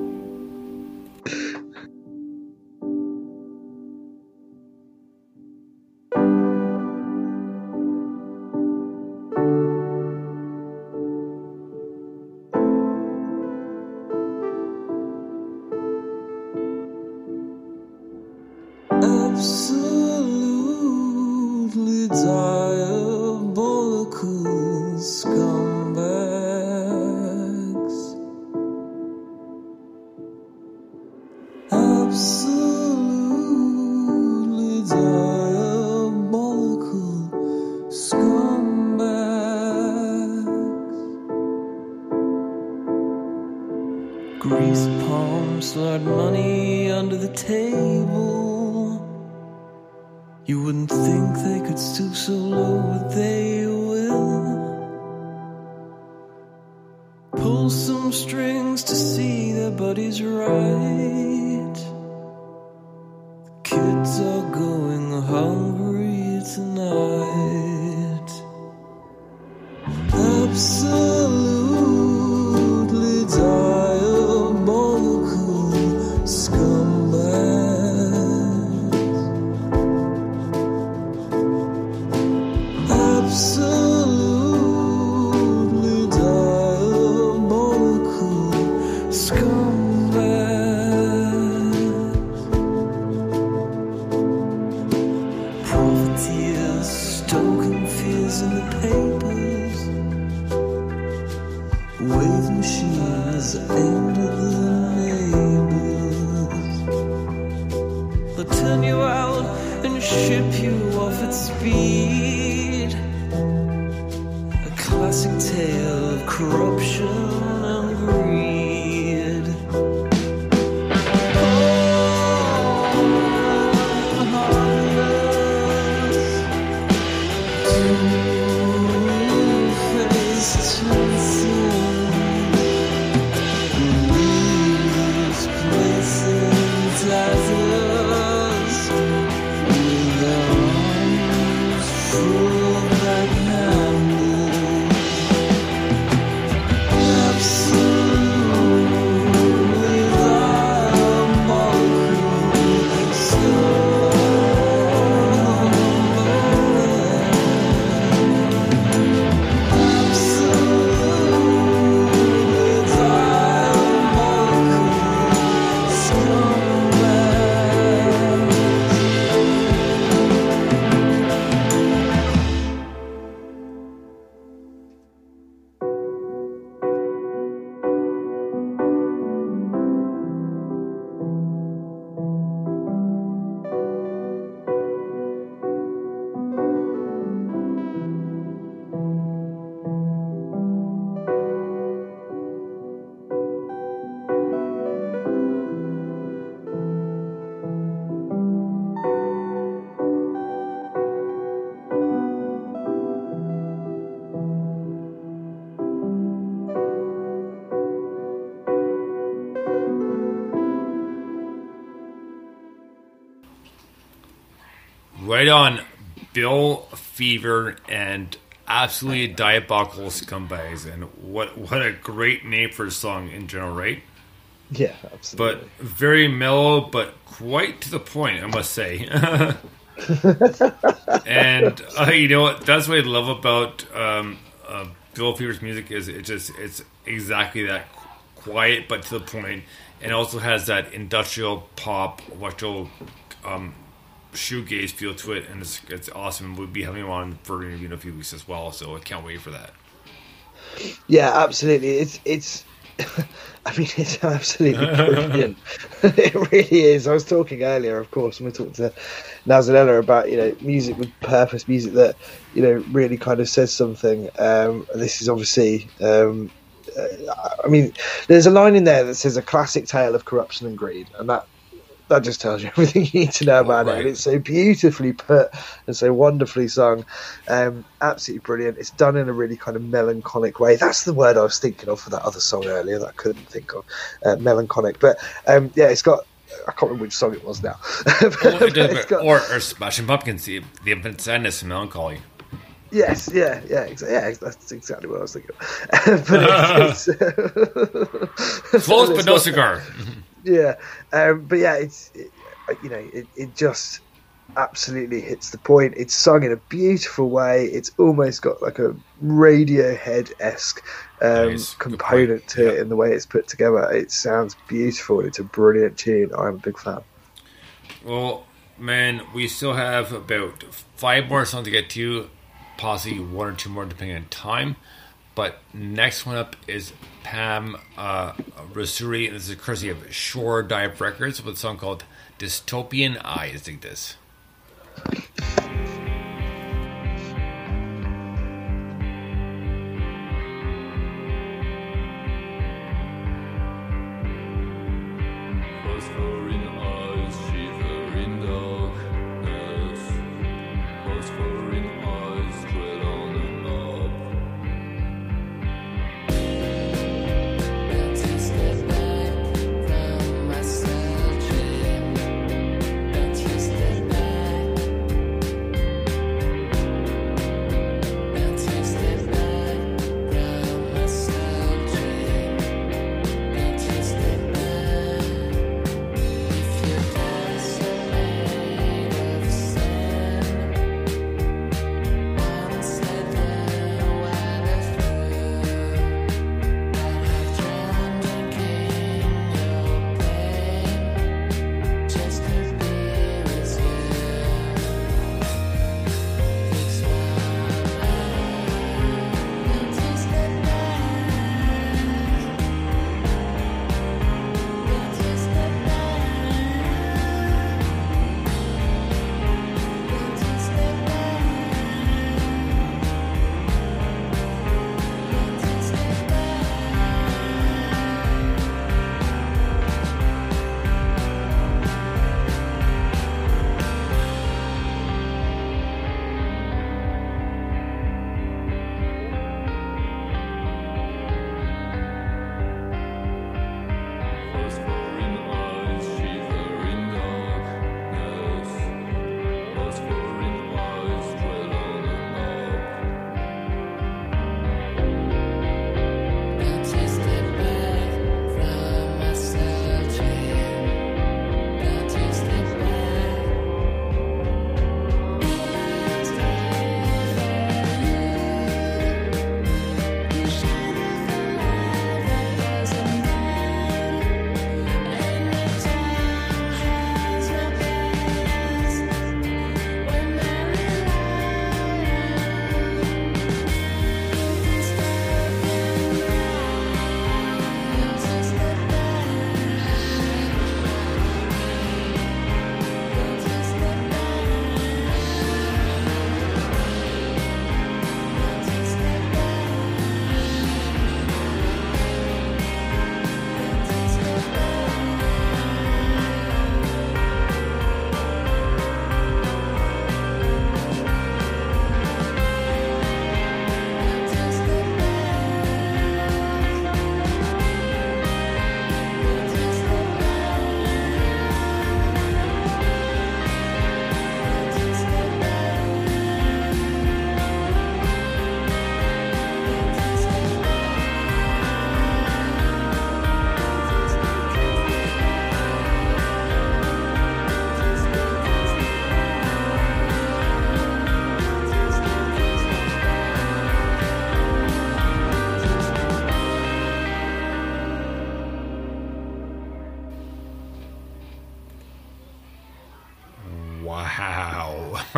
Wave machines aimed at the neighbors. They'll turn you out and ship you off at speed. A classic tale of corruption right on Bill Fever and absolutely diabolical scumbags. And what what a great name for a song in general, right? Yeah, absolutely. But very mellow, but quite to the point, I must say. and uh, you know what? That's what I love about um, uh, Bill Fever's music is it just it's exactly that quiet but to the point, and also has that industrial pop, electro, um, shoegaze feel to it, and it's it's awesome. We'll be having him on for an interview in a few weeks as well, so I can't wait for that. Yeah, absolutely. It's it's. I mean, it's absolutely brilliant. it really is. I was talking earlier, of course, when we talked to Nazanella about you know music with purpose, music that you know really kind of says something. Um, and this is obviously. Um, uh, I mean, there's a line in there that says a classic tale of corruption and greed, and that that just tells you everything you need to know about it. right. And it's so beautifully put and so wonderfully sung. Um, absolutely brilliant. It's done in a really kind of melancholic way. That's the word I was thinking of for that other song earlier that I couldn't think of. Uh, melancholic. But um, yeah, it's got. I can't remember which song it was now. But Well, it does- got- or, or Smashing Pumpkins, the, the infinite sadness and melancholy. Yes, yeah, yeah, exa- yeah. That's exactly what I was thinking. of. but it's, it's Close but no cigar. Yeah um, but yeah it's it, you know it, it just absolutely hits the point. It's sung in a beautiful way. It's almost got like a radiohead-esque um, component to it in the way it's put together. It sounds beautiful. It's a brilliant tune. I'm a big fan. Well, man, we still have about five more songs to get to, possibly one or two more depending on time. But next one up is Pam uh, Rasuri, and this is courtesy of Shore Dive Records with a song called Dystopian Eyes. Dig this.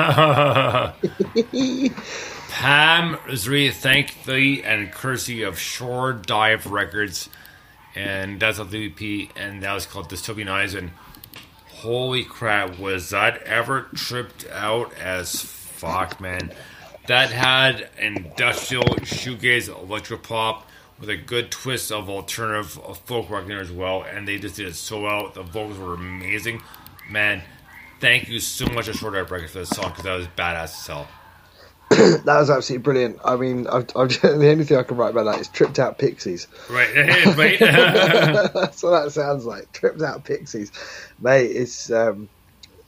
Pam Rizri, thank thee and courtesy of Shore Dive Records, and that's a EP, and that was called Dystopian Eyes. And holy crap, was that ever tripped out as fuck, man? That had industrial shoegaze electropop with a good twist of alternative folk rock in there as well, and they just did it so well. The vocals were amazing, man. Thank you so much Dive Records for this song because that was badass as hell. That was absolutely brilliant. I mean, I've, I've, the only thing I can write about that is tripped out pixies. Right, right. That's what that sounds like. Tripped out pixies, mate. It's um,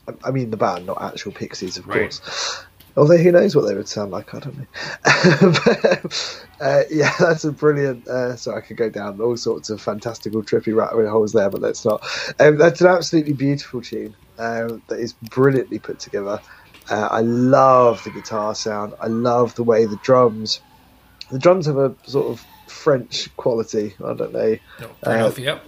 I- I mean the band, not actual pixies, of Right. course. Although who knows what they would sound like? I don't know. but, uh, yeah, that's a brilliant. Uh, so I could go down all sorts of fantastical, trippy rabbit holes there, but let's not. Um, that's an absolutely beautiful tune um, that is brilliantly put together. Uh, I love the guitar sound. I love the way the drums. The drums have a sort of French quality. I don't know. No, fair enough, yep.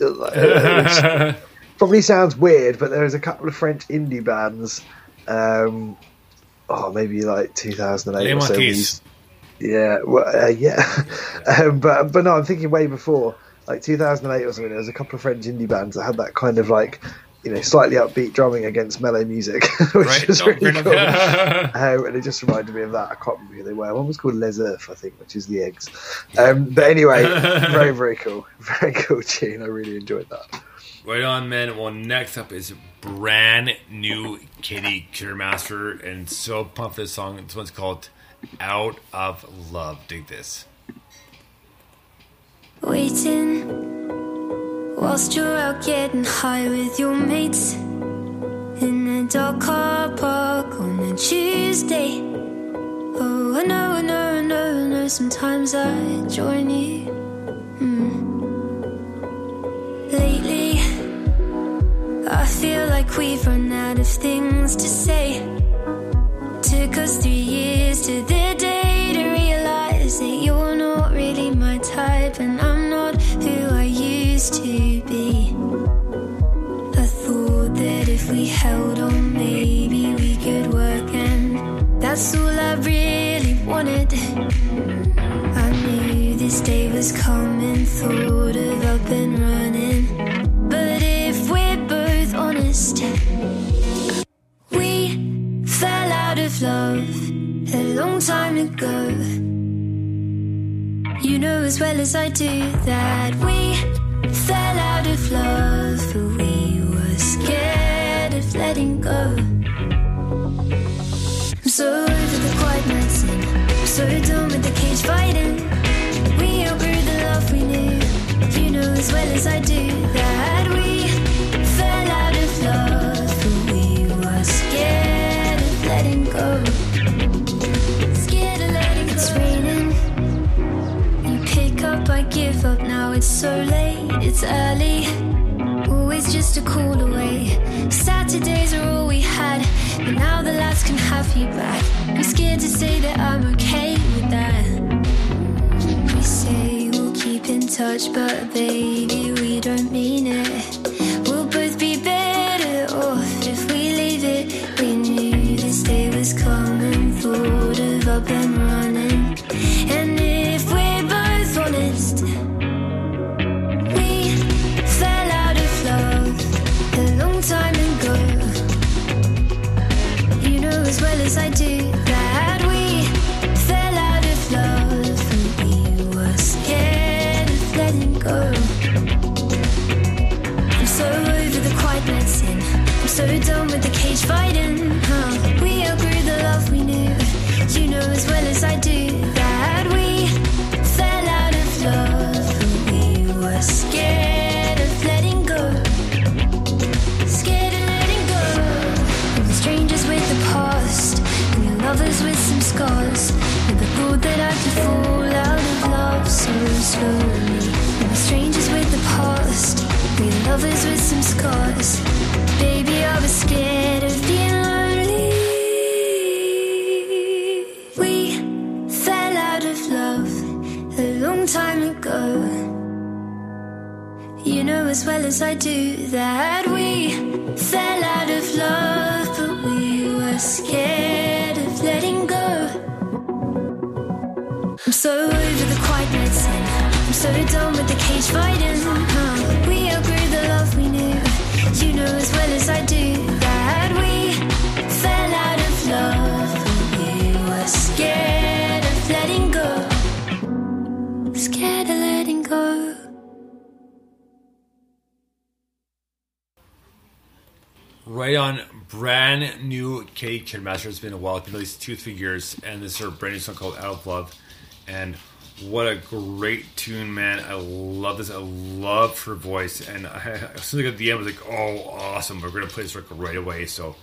Probably sounds weird, but there's a couple of French indie bands. Um, oh, maybe like 2008 Les or so. Yeah, well, uh, yeah, um, but but no, I'm thinking way before, like 2008 or something. There was a couple of French indie bands that had that kind of like, you know, slightly upbeat drumming against mellow music, which Right, is really cool. Um, and it just reminded me of that. I can't remember who they were. One was called Les Earth, I think, which is the eggs. Um, but anyway, very, very cool. Very cool tune. I really enjoyed that. Right on, man. Well, next up is brand new Kitty Kiddermaster, and so pumped for this song. This one's called "Out of Love." Dig this. Waiting whilst you're out getting high with your mates in a dark car park on a Tuesday. Oh, I know, I know, I know, I know. Sometimes I join you. Hmm. Lately, I feel like we've run out of things to say. Took us three years to the day to realize that you're not really my type and I'm not who I used to be. I thought that if we held on, maybe we could work, and that's all I really wanted. I knew this day was coming, thought of up and running. Honest, we fell out of love a long time ago. You know as well as I do that we fell out of love, but we were scared of letting go. I'm so over the quiet nights I'm so done with the cage fighting. We outgrew the love we knew. You know as well as I do so late, it's early. Always just a call away. Saturdays are all we had, but now the lads can have you back. I'm scared to say that I'm okay with that. We say we'll keep in touch, but baby, we don't mean it. Lovers with some scars. Baby, I was scared of being lonely. We fell out of love a long time ago. You know as well as I do that we fell out of love, but we were scared of letting go. I'm so over the quiet medicine. I'm so done with the cage fighting. Huh. We Right on, brand new Katie Kidmaster. It's been a while. It's been at least two, three years, and this is her brand new song called "Out of Love." And what a great tune, man! I love this. I love her voice, and I, as soon as I got the end, I was like, "Oh, awesome! We're gonna play this record right away." So,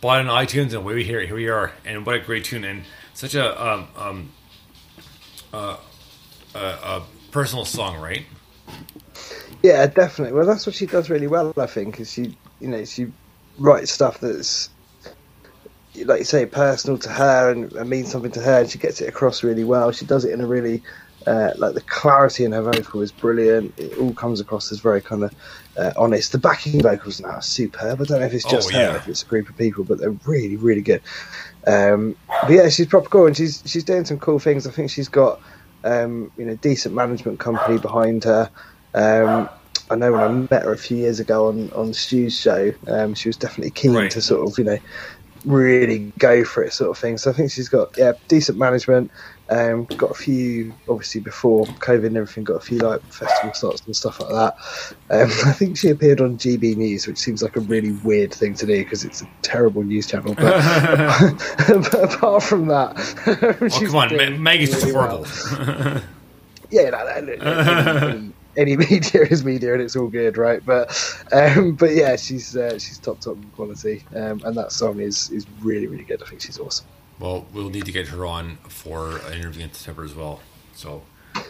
bought it on iTunes, and away we here. Here we are, and what a great tune, and such a um, um, uh, a, a personal song, right? Yeah, definitely. Well, that's what she does really well, I think. Is she, you know, she writes stuff that's, like you say, personal to her and, and means something to her, and she gets it across really well. She does it in a really, uh, like the clarity in her vocal is brilliant. It all comes across as very kind of uh, honest. The backing vocals now are superb. I don't know if it's Oh, just yeah. her, if it's a group of people, but they're really, really good. Um, but yeah, she's proper cool, and she's she's doing some cool things. I think she's got, um, you know, decent management company behind her. Um, I know when I met her a few years ago on on Stu's show, um, she was definitely keen Right. to sort of you know really go for it sort of thing. So I think she's got yeah decent management. Um, got a few obviously before COVID and everything. Got a few like festival slots and stuff like that. Um, I think she appeared on GB News, which seems like a really weird thing to do because it's a terrible news channel. But, but apart from that, Oh, come on, Ma- Maggie's just really horrible. yeah, no, no, no, no, any, media is media, and it's all good, right? But, um, but yeah, she's uh, she's top top quality, um, and that song is is really really good. I think she's awesome. Well, we'll need to get her on for an interview in September as well. So,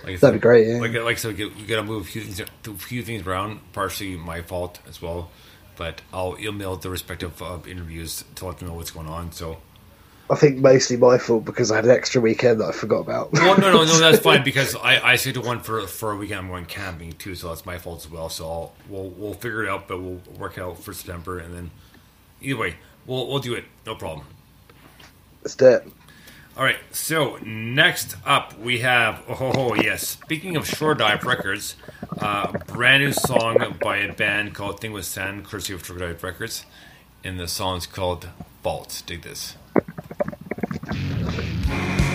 like I said, That'd be great, yeah. Like, like I said, we got- we got to move a few things, a few things around. Partially my fault as well, but I'll email the respective uh, interviews to let them know what's going on. So, I think mostly my fault because I had an extra weekend that I forgot about. well, no, no, no, that's fine because I I scheduled one for for a weekend. I'm going camping too, so that's my fault as well. So I'll we'll we'll figure it out, but we'll work out for September, and then either way, we'll we'll do it. No problem. Let's do it. All right, so next up we have oh yes. Speaking of Shore Dive Records, uh, brand new song by a band called Thing with Sand, courtesy of Shore Dive Records, and the song's called Vault. Dig this. you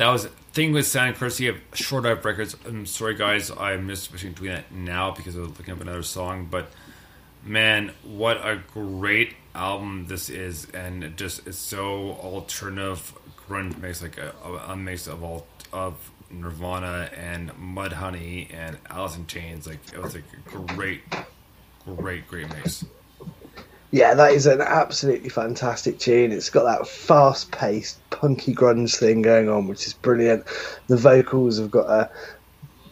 That was thing with sound courtesy of Shore Dive Records. I'm sorry, guys. Just wishing doing that now because I was looking up another song. But man, what a great album this is, and it just it's so alternative grunge mix, like a, a mix of all of Nirvana and Mudhoney and Alice in Chains. Like it was like a great, great, great mix. Yeah, that is an absolutely fantastic tune. It's got that fast paced, punky grunge thing going on, which is brilliant. The vocals have got a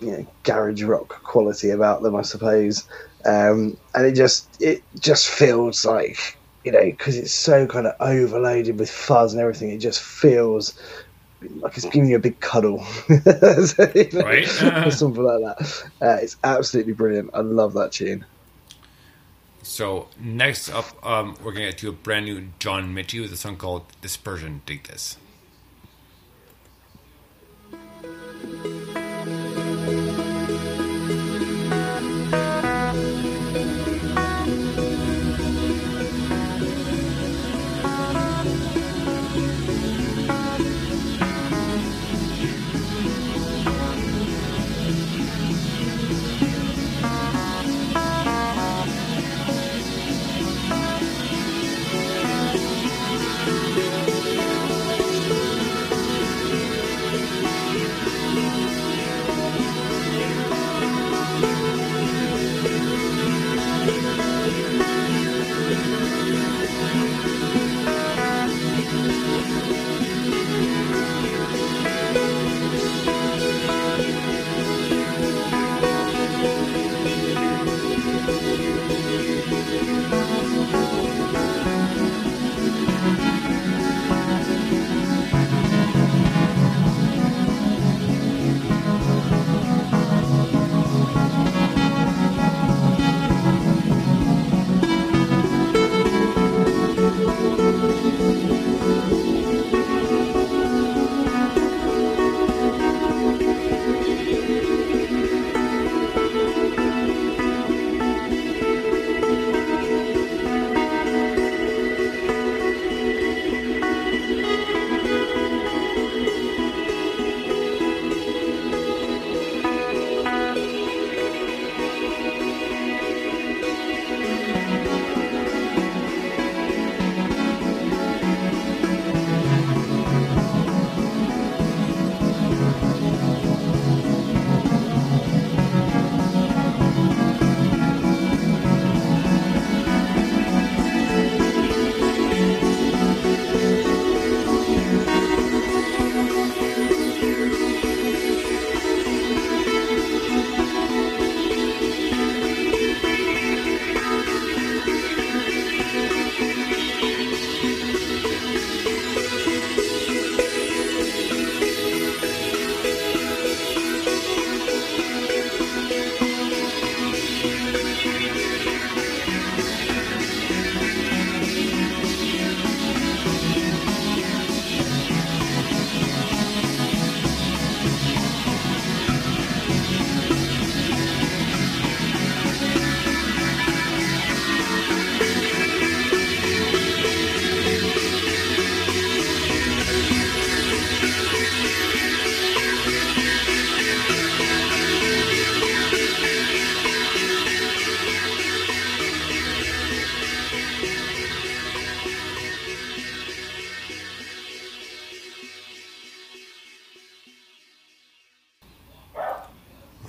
you know garage rock quality about them, I suppose. Um, and it just it just feels like you know because it's so kind of overloaded with fuzz and everything. It just feels like it's giving you a big cuddle, So, you know, Right. or something like that. Uh, it's absolutely brilliant. I love that tune. So next up, um, we're gonna get to a brand new John Mitchie with a song called "Dispersion." Dig this.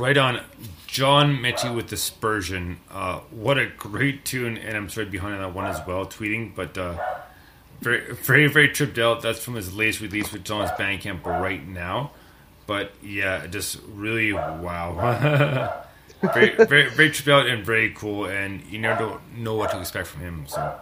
Right on. John Mitchie with Dispersion. Uh, what a great tune, and I'm sorry behind that one as well, tweeting, but uh, very, very, very tripped out. That's from his latest release, which is on his Bandcamp right now. But yeah, just really wow. very, very, very tripped out and very cool, and you never don't know what to expect from him. So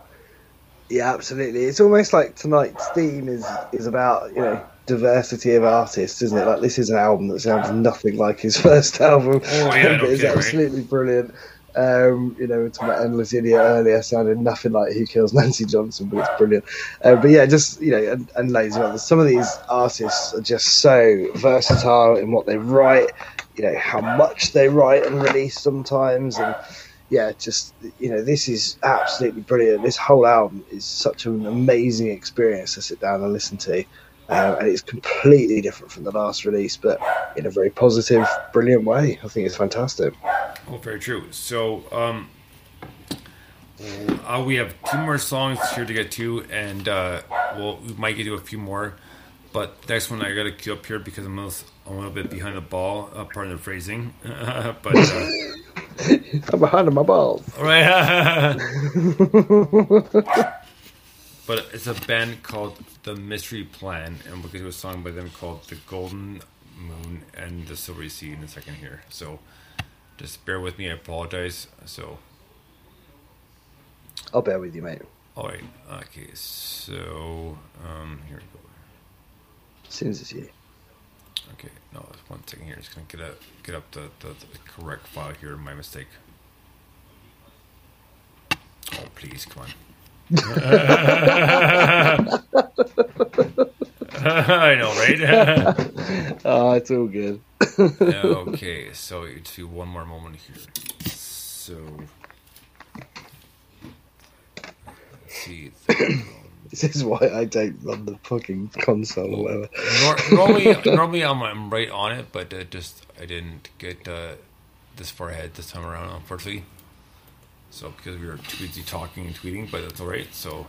Yeah, absolutely. It's almost like tonight's theme is is about you know diversity of artists, isn't it? Like this is an album that sounds nothing like his first album, Oh, yeah, but it's okay, right. absolutely brilliant. Um, you know, we were talking about Endless Idiot earlier, sounded nothing like Who Kills Nancy Johnson, but it's brilliant. Uh, but yeah, just you know, and, and loads of others. Some of these artists are just so versatile in what they write. You know how much they write and release sometimes, and yeah, just you know, this is absolutely brilliant. This whole album is such an amazing experience to sit down and listen to. Uh, and it's completely different from the last release, but in a very positive, brilliant way. I think it's fantastic. Oh, very true. So, um, uh, we have two more songs here to get to, and uh, well, we might get to a few more. But the next one I got to queue up here because I'm a little, a little bit behind the ball, uh, pardon the phrasing. but uh, I'm behind on my balls. Right. but it's a band called The Mystery Plan, and we're going to do a song by them called The Golden Moon and the Silvery Sea in a second here. So just bear with me. I apologize. So. I'll bear with you, mate. All right. Okay. So um, here we go. As soon as it's you. Okay. No, one second here. Just gonna get up, get up the, the, the correct file here. My mistake. Oh please, come on. I know, right? Oh, it's all good. okay, so let's do one more moment here. So, let's see. This is why I don't run the fucking console or whatever. Normally, normally I'm, I'm right on it, but uh, just I didn't get uh, this far ahead this time around, unfortunately. So because we were too busy talking and tweeting, but that's all right. So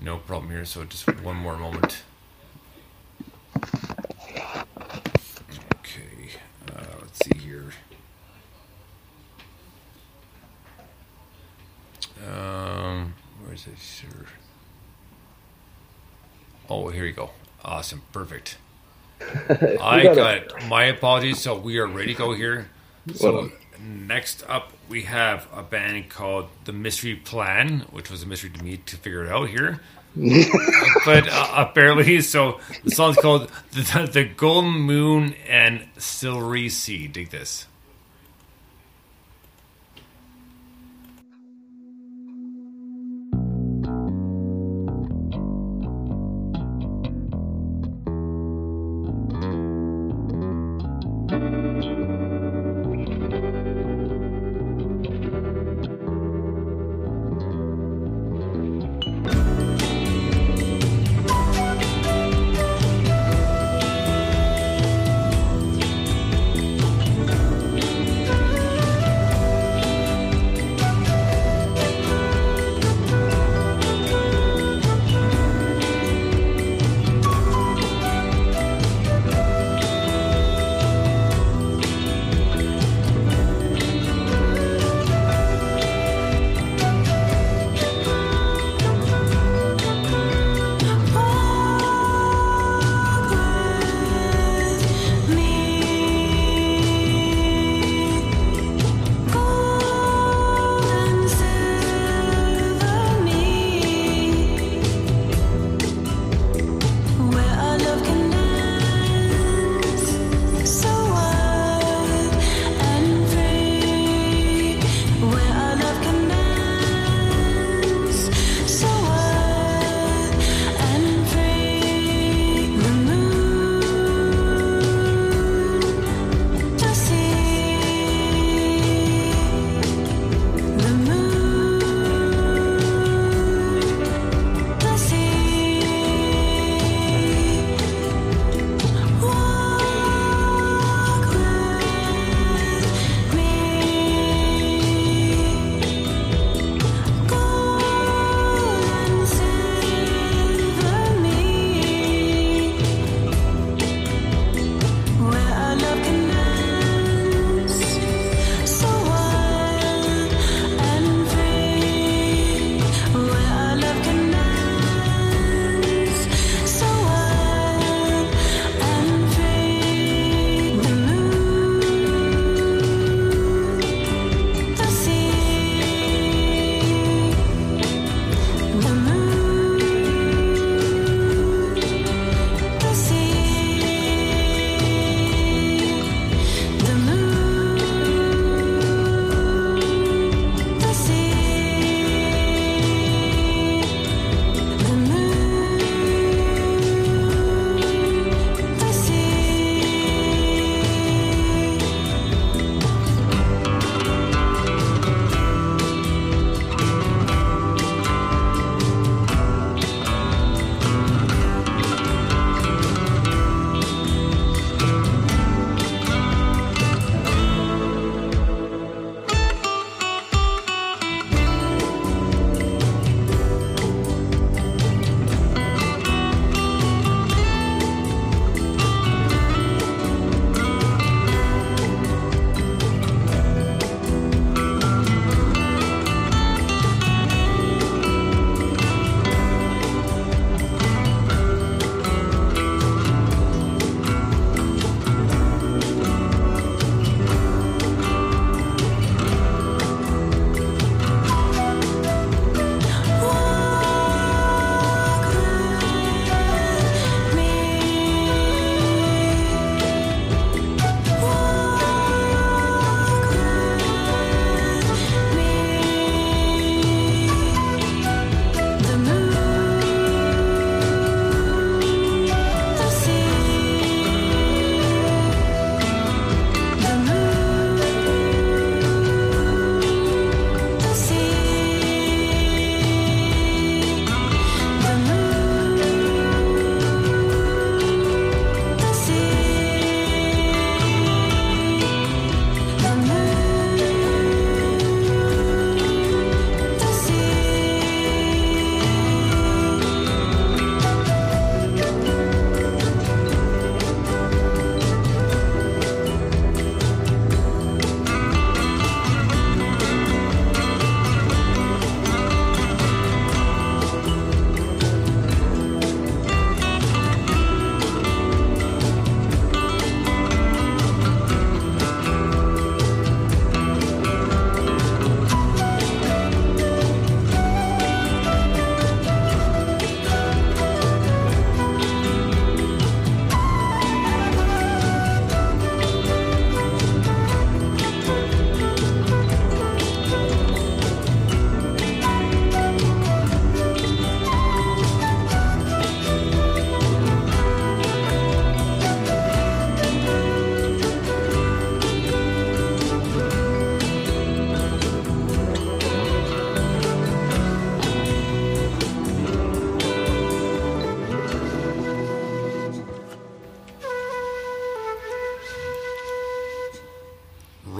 no problem here. So just one more moment. Okay, uh, let's see here. Um, where's it, sir? Oh, here you go. Awesome, perfect. I got got. My apologies. So we are ready to go here. So Well next up, we have a band called The Mystery Plan, which was a mystery to me to figure it out here. but uh, apparently, so the song's called the, the Golden Moon and Silvery Sea. Dig this.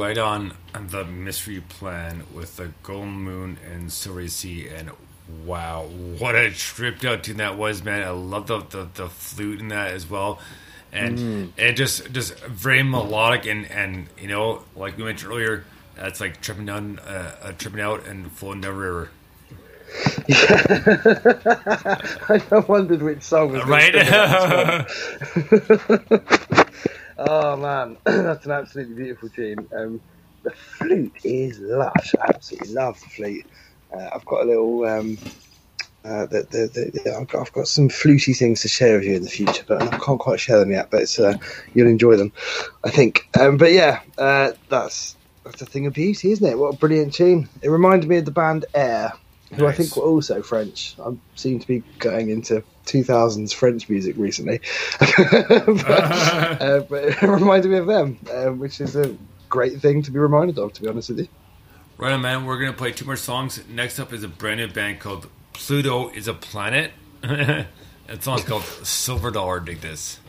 Right on the mystery plan with the golden moon and silver sea and wow what a tripped out tune that was man. I love the, the, the flute in that as well. And it just just very melodic and and you know like we mentioned earlier that's like tripping down uh, uh, tripping out and flowing down river. I wondered which song was right Oh man, that's an absolutely beautiful tune. Um, the flute is lush. I absolutely love the flute. Uh, I've got a little. Um, uh, the, the, the, I've, got, I've got some fluty things to share with you in the future, but I can't quite share them yet. But it's, uh, you'll enjoy them, I think. Um, but yeah, uh, that's that's a thing of beauty, isn't it? What a brilliant tune! It reminded me of the band Air, who I think were also French. I seem to be going into 2000s French music recently, but, uh, but it reminded me of them, um, which is a great thing to be reminded of. To be honest with you. Right on, man. We're gonna play two more songs. Next up is a brand new band called Pluto is a Planet. that song's called Silver Dollar. Dig this.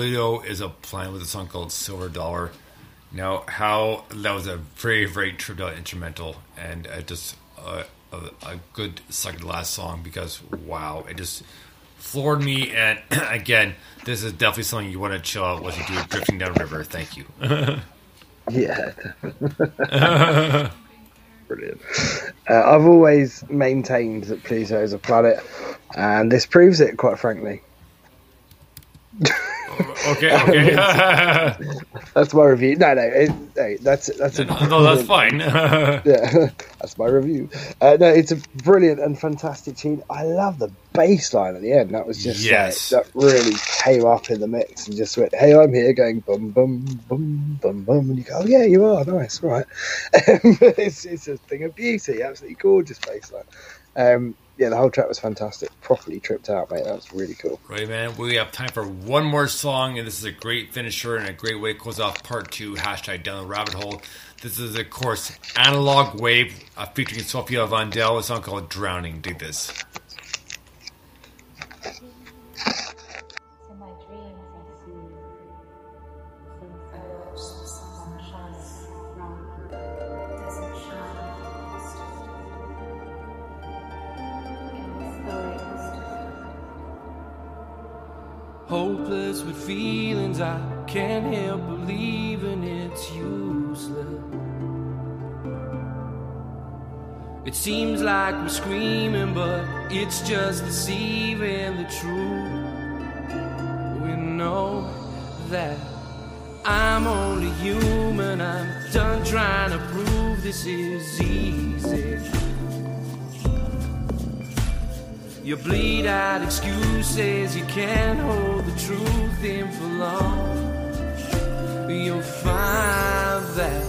Pluto is a planet with a song called Silver Dollar. Now, how that was a very, very out instrumental, and uh, just uh, a, a good second to last song because wow, it just floored me. And again, this is definitely something you want to chill out while you do drifting down river. Thank you. Yeah. Brilliant. Uh, I've always maintained that Pluto is a planet, and this proves it, quite frankly. okay, okay. That's my review. No, no, it, hey, that's that's a no, that's fine. yeah, that's my review. Uh, no, it's a brilliant and fantastic tune. I love the bass line at the end. That was just Yes. like, that really came up in the mix and just went, "Hey, I'm here," going bum bum bum bum bum, and you go, "Oh yeah, you are nice, right?" it's it's a thing of beauty. Absolutely gorgeous bass line. Um, yeah, the whole track was fantastic. Properly tripped out, mate. That was really cool. Right, man. We have time for one more song, and this is a great finisher and a great way to close off part two. Hashtag down the rabbit hole. This is, of course, Analog Wave uh, featuring Sophia Vondel. A song called Drowning. Dig this. Hopeless with feelings I can't help believing it's useless. It seems like we're screaming, but it's just deceiving the truth. We know that I'm only human. I'm done trying to prove this is easy. You bleed out excuses, you can't hold the truth in for long. You'll find that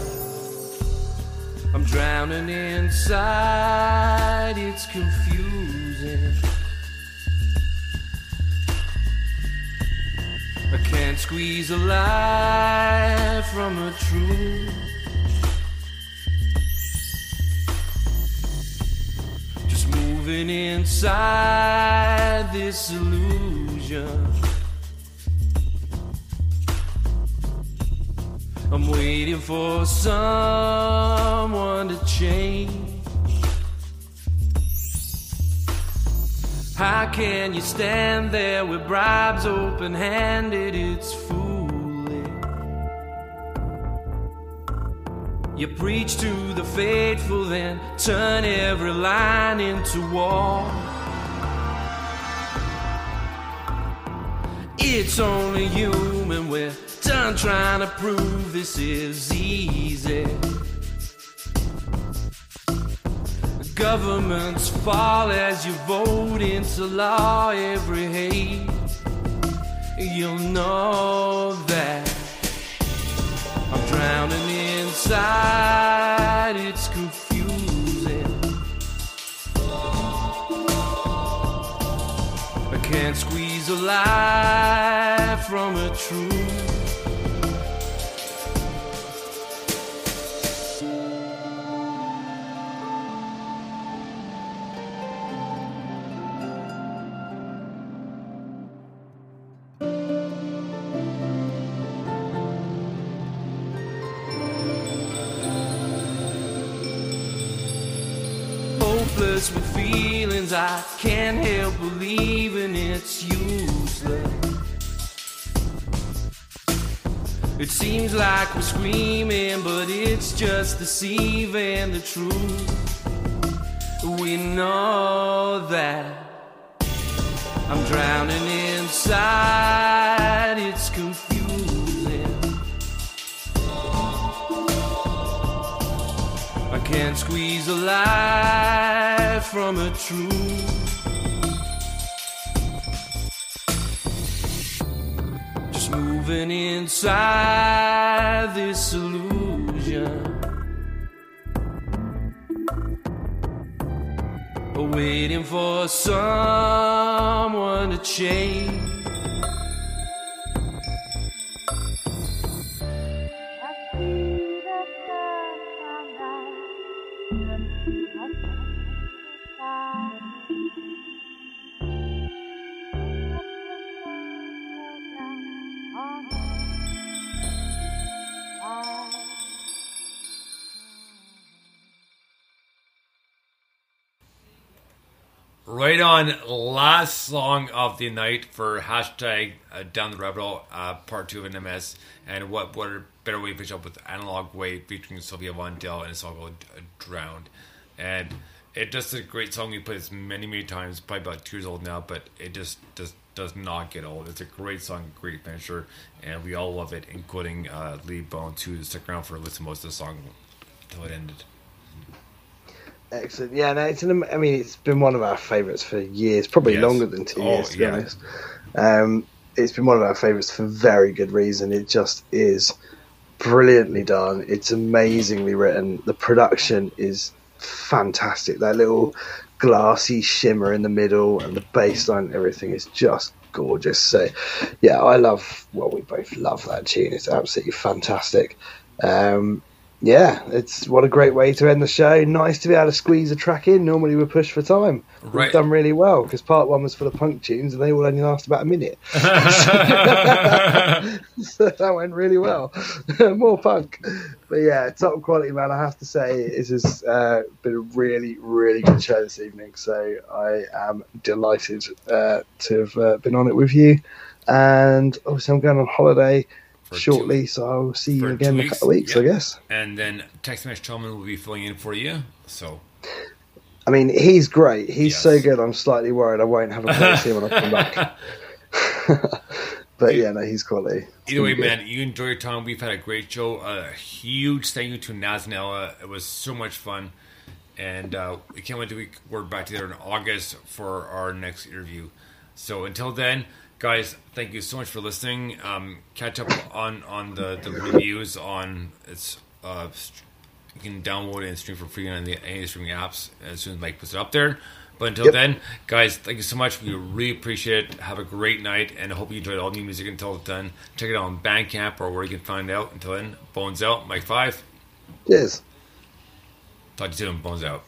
I'm drowning inside, it's confusing. I can't squeeze a lie from a truth. Moving inside this illusion. I'm waiting for someone to change. How can you stand there with bribes open handed? It's foolish. You preach to the faithful, then turn every line into war. It's only human, we're done trying to prove this is easy. Governments fall as you vote into law every hate. You'll know that I'm drowning inside, it's confusing. I can't squeeze a lie from a truth. With feelings I can't help believing it's useless. It seems like we're screaming, but it's just deceiving the truth. We know that I'm drowning inside, it's confusing. I can't squeeze a lie from a truth. Just moving inside this illusion. Waiting for someone to change. Right on, last song of the night for hashtag uh, Down the Rabbit Hole, uh, part two of NMS. And what what better way to finish up with Analog Wave featuring Sylvia Vondel and a song called uh, Drowned. And it just a great song. We played this many, many times, probably about two years old now, but it just does, does not get old. It's a great song, great finisher, and we all love it, including uh, Lee Bones, who stuck around for a listen most of the song until it ended. Excellent. Yeah, no, it's an, I mean, it's been one of our favourites for years, probably Yes. longer than two Oh, years, to be honest. Um, it's been one of our favourites for very good reason. It just is brilliantly done. It's amazingly written. The production is fantastic. That little glassy shimmer in the middle and the bass line and everything is just gorgeous. So, yeah, I love, well, we both love that tune. It's absolutely fantastic. Um, yeah, it's what a great way to end the show. Nice to be able to squeeze a track in. Normally we're pushed for time. Right. We've done really well because part one was full of punk tunes and they all only last about a minute. so that went really well. More punk. But yeah, top quality, man. I have to say, it has uh, been a really, really good show this evening. So I am delighted uh, to have uh, been on it with you. And obviously, I'm going on holiday shortly, two- so I'll see you again in a couple of weeks, I guess. And then Tex Mesh Tillman will be filling in for you. So I mean, he's great. He's Yes. so good. I'm slightly worried I won't have a place here when I come back. but yeah, no, he's quality. It's Either way, good. man, you enjoy your time. We've had a great show. A huge thank you to Naz and Ella. It was so much fun. And uh, we can't wait to we're back together in August for our next interview. So until then, guys, thank you so much for listening. Um, catch up on, on the, the reviews on it's uh, you can download it and stream for free on the any of the streaming apps as soon as Mike puts it up there. But until Yep. then, guys, thank you so much. We really appreciate it. Have a great night, and I hope you enjoyed all new music until it's done. Check it out on Bandcamp or where you can find out. Until then, Bones out, Mike Five. Cheers. Talk to you soon. Bones out.